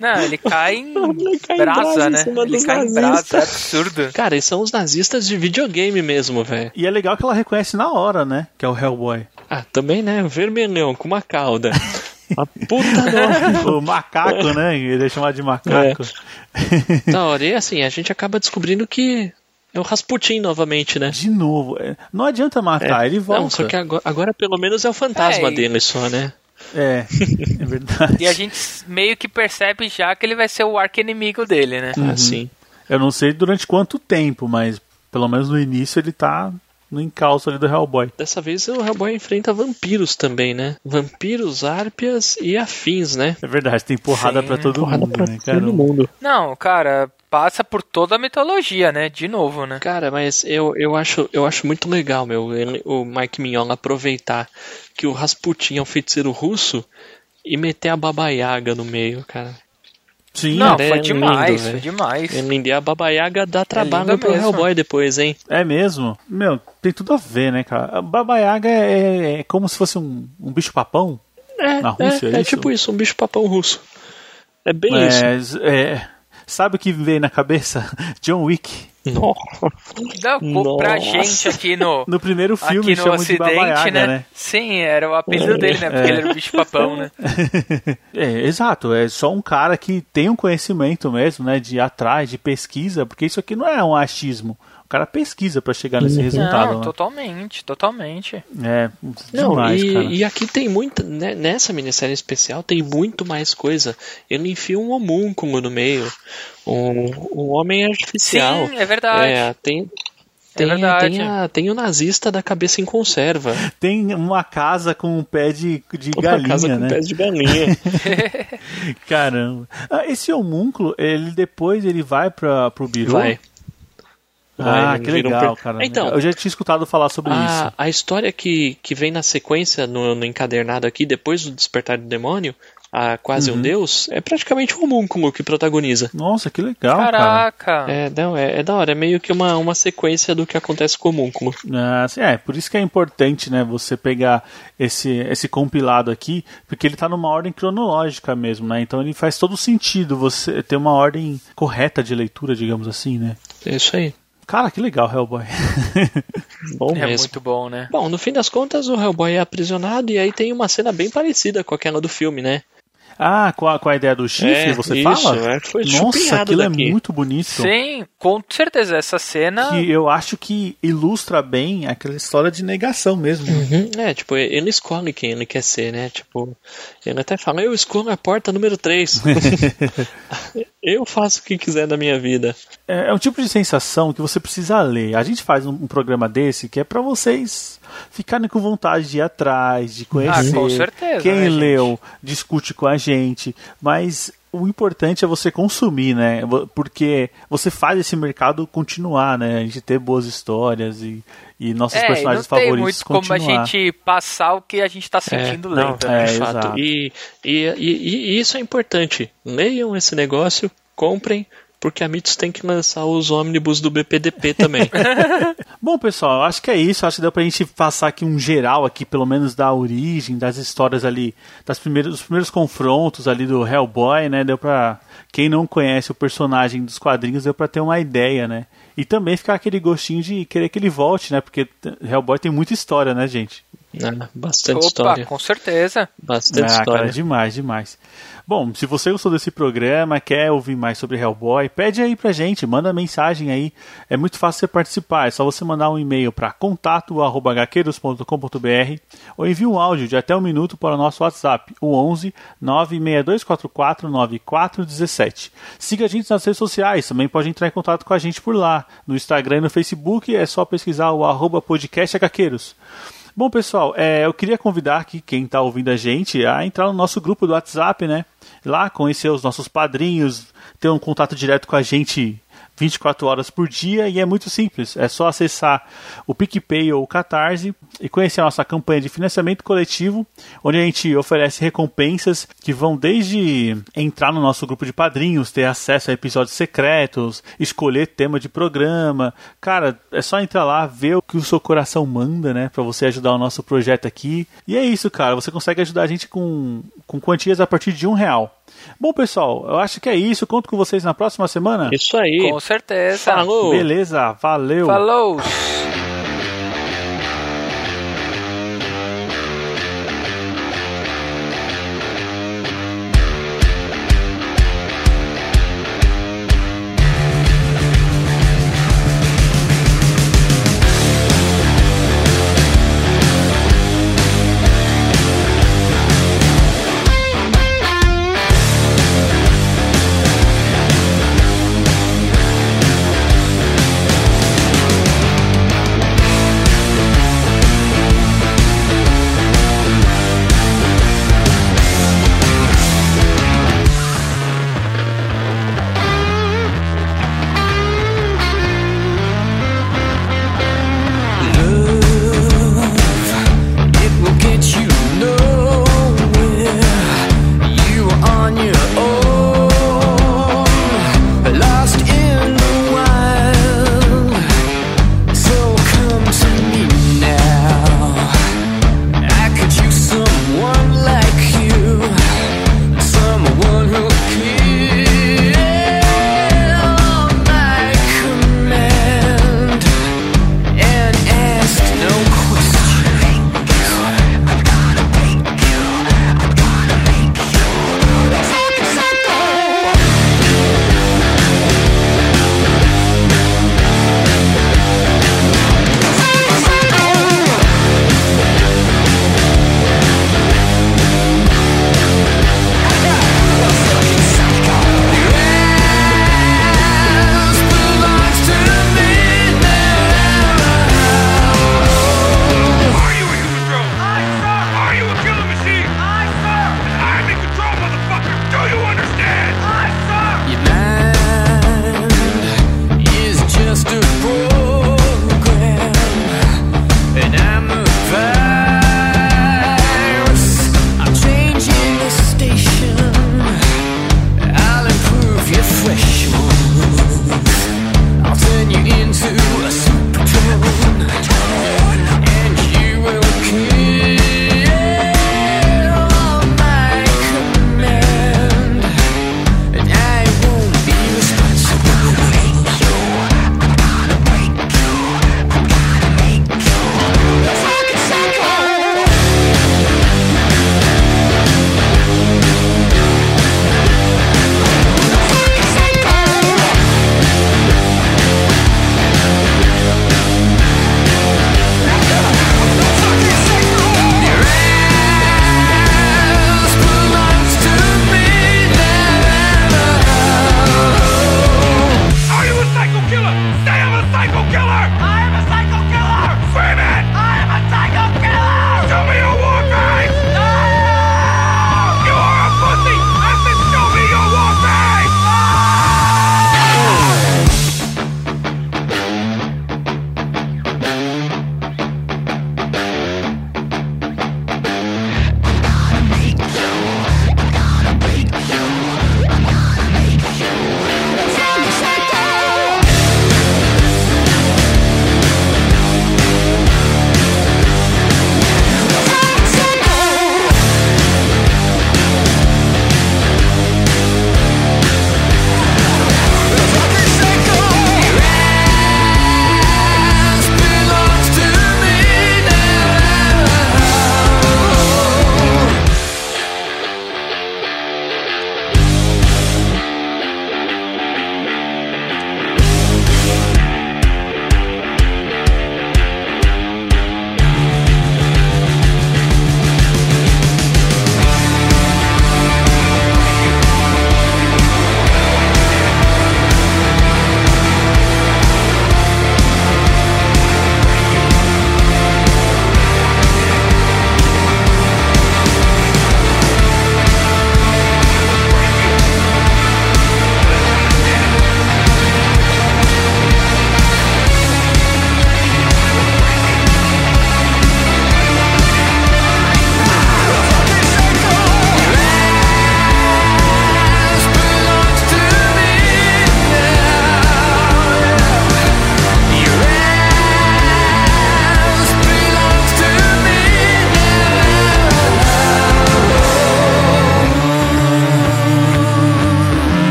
Não, ele cai em Ele cai em brasa brasa, em né? cima Ele cai em brasa, é absurdo. Cara, eles são os nazistas de videogame mesmo, velho. E é legal que ela reconhece na hora, né, que é o Hellboy. Ah, também, né? Vermelhão, com uma cauda. Uma puta o macaco, né, ele é chamado de macaco. da hora. E assim, a gente acaba descobrindo que é o Rasputin novamente, né? De novo, é, não adianta matar, ele volta. Não, só que agora, agora pelo menos é o fantasma É, dele só, né? É, é verdade. E a gente meio que percebe já que ele vai ser o arco-inimigo dele, né? Uhum. Assim. Eu não sei durante quanto tempo, mas pelo menos no início ele tá no encalço ali do Hellboy. Dessa vez o Hellboy enfrenta vampiros também, né? Vampiros, árpias e afins, né? É verdade, tem porrada Sim, pra todo Porrada mundo, pra né, cara? todo mundo. Não, cara, passa por toda a mitologia, né? De novo, né? Cara, mas eu, eu, acho, eu acho muito legal, meu, ele- o Mike Mignola aproveitar que o Rasputin é um feiticeiro russo e meter a Baba Yaga no meio, cara. Sim, Não, é foi lindo, demais, velho. foi demais. É lindo. E a Baba Yaga dá trabalho linda pro mesmo. Hellboy depois, hein? é mesmo. Meu, tem tudo a ver, né, cara? A Baba Yaga é, é como se fosse um, um bicho-papão. É, Na Rússia, é, é é isso? tipo isso, um bicho papão russo. É bem isso. É, é, sabe o que veio na cabeça? John Wick. Nossa. Dá co- pra Nossa. gente aqui no, No primeiro filme aqui no chamam de Baba ocidente, Yaga, né? né? Sim, era o apelido dele, né? Porque É. ele era o bicho papão, né? É, exato, é só um cara que tem um conhecimento mesmo, né, de ir atrás, de pesquisa, porque isso aqui não é um achismo. O cara pesquisa pra chegar nesse resultado. Não, né? totalmente, totalmente. É, Não, demais, e, cara. e aqui tem muita. né, nessa minissérie especial tem muito mais coisa. Ele enfia um homúnculo no meio. Um, um homem artificial. Sim, é verdade. É, tem. tem, verdade. tem, a- tem o nazista da cabeça em conserva. Tem uma casa com um pé de, de Uma galinha, casa com né? pés de galinha. Caramba. Ah, esse homúnculo, ele depois ele vai pra, pro Biru? Vai. Ah, ele que legal, per- cara. Então, eu já tinha escutado falar sobre a, isso. a história que, que vem na sequência no, no encadernado aqui, depois do despertar do demônio, a quase Uhum. um deus, é praticamente um homúnculo que protagoniza. Nossa, que legal, cara. Caraca. É, não, é, é da hora, é meio que uma, uma sequência do que acontece com o homúnculo. Ah, é, por isso que é importante, né, você pegar esse, esse compilado aqui, porque ele tá numa ordem cronológica mesmo, né? Então ele faz todo sentido você ter uma ordem correta de leitura, digamos assim, né? É isso aí. Cara, que legal, Hellboy. Bom É mesmo. muito bom, né? Bom, no fim das contas, o Hellboy é aprisionado e aí tem uma cena bem parecida com aquela do filme, né? Ah, com a, com a ideia do chifre, É, você isso, fala? é, foi Nossa, aquilo daqui. é muito bonito. Sim, com certeza. Essa cena. Que eu acho que ilustra bem aquela história de negação mesmo. Uhum. É, tipo, ele escolhe quem ele quer ser, né? Tipo, ele até fala, eu escolho a porta número 3. eu faço o que quiser da minha vida. É, é um tipo de sensação que você precisa ler. A gente faz um, um programa desse que é pra vocês ficarem com vontade de ir atrás, de conhecer. Ah, com certeza, Quem né, gente? leu, discute com a gente. Mas o importante é você consumir, né? Porque você faz esse mercado continuar, né? A gente ter boas histórias e, e nossos É, e não personagens tem favoritos muito como continuar. a gente passar o que a gente tá sentindo não, lendo. é, de fato. exato. E, e, e, e isso é importante. Leiam esse negócio, comprem, porque a Mitos tem que lançar os ônibus do BPDP também. Bom, pessoal, acho que é isso. Acho que deu pra gente passar aqui um geral aqui, pelo menos da origem, das histórias ali, das primeiras, dos primeiros confrontos ali do Hellboy, né? Deu pra. Quem não conhece o personagem dos quadrinhos, deu pra ter uma ideia, né? E também ficar aquele gostinho de querer que ele volte, né? Porque Hellboy tem muita história, né, gente? Ah, bastante Opa, história. com certeza. Bastante Ah, história. cara, demais, demais. Bom, se você gostou desse programa, quer ouvir mais sobre Hellboy, pede aí pra gente, manda mensagem aí. É muito fácil você participar, é só você mandar um e-mail para contato@gaqueiros.com.br ou envie um áudio de até um minuto para o nosso WhatsApp, o 11 96244 9417. Siga a gente nas redes sociais, também pode entrar em contato com a gente por lá. No Instagram e no Facebook é só pesquisar o arroba podcast. Bom, pessoal, é, eu queria convidar aqui quem está ouvindo a gente a entrar no nosso grupo do WhatsApp, né? Lá conhecer os nossos padrinhos, ter um contato direto com a gente 24 horas por dia e é muito simples. É só acessar o PicPay ou o Catarse e conhecer a nossa campanha de financiamento coletivo, onde a gente oferece recompensas que vão desde entrar no nosso grupo de padrinhos, ter acesso a episódios secretos, escolher tema de programa. Cara, é só entrar lá, ver o que o seu coração manda, né, para você ajudar o nosso projeto aqui. E é isso, cara. Você consegue ajudar a gente com, com quantias a partir de um real. Bom, pessoal, eu acho que é isso. Conto com vocês na próxima semana. Isso aí. Com certeza. Falou. Beleza, valeu. Falou.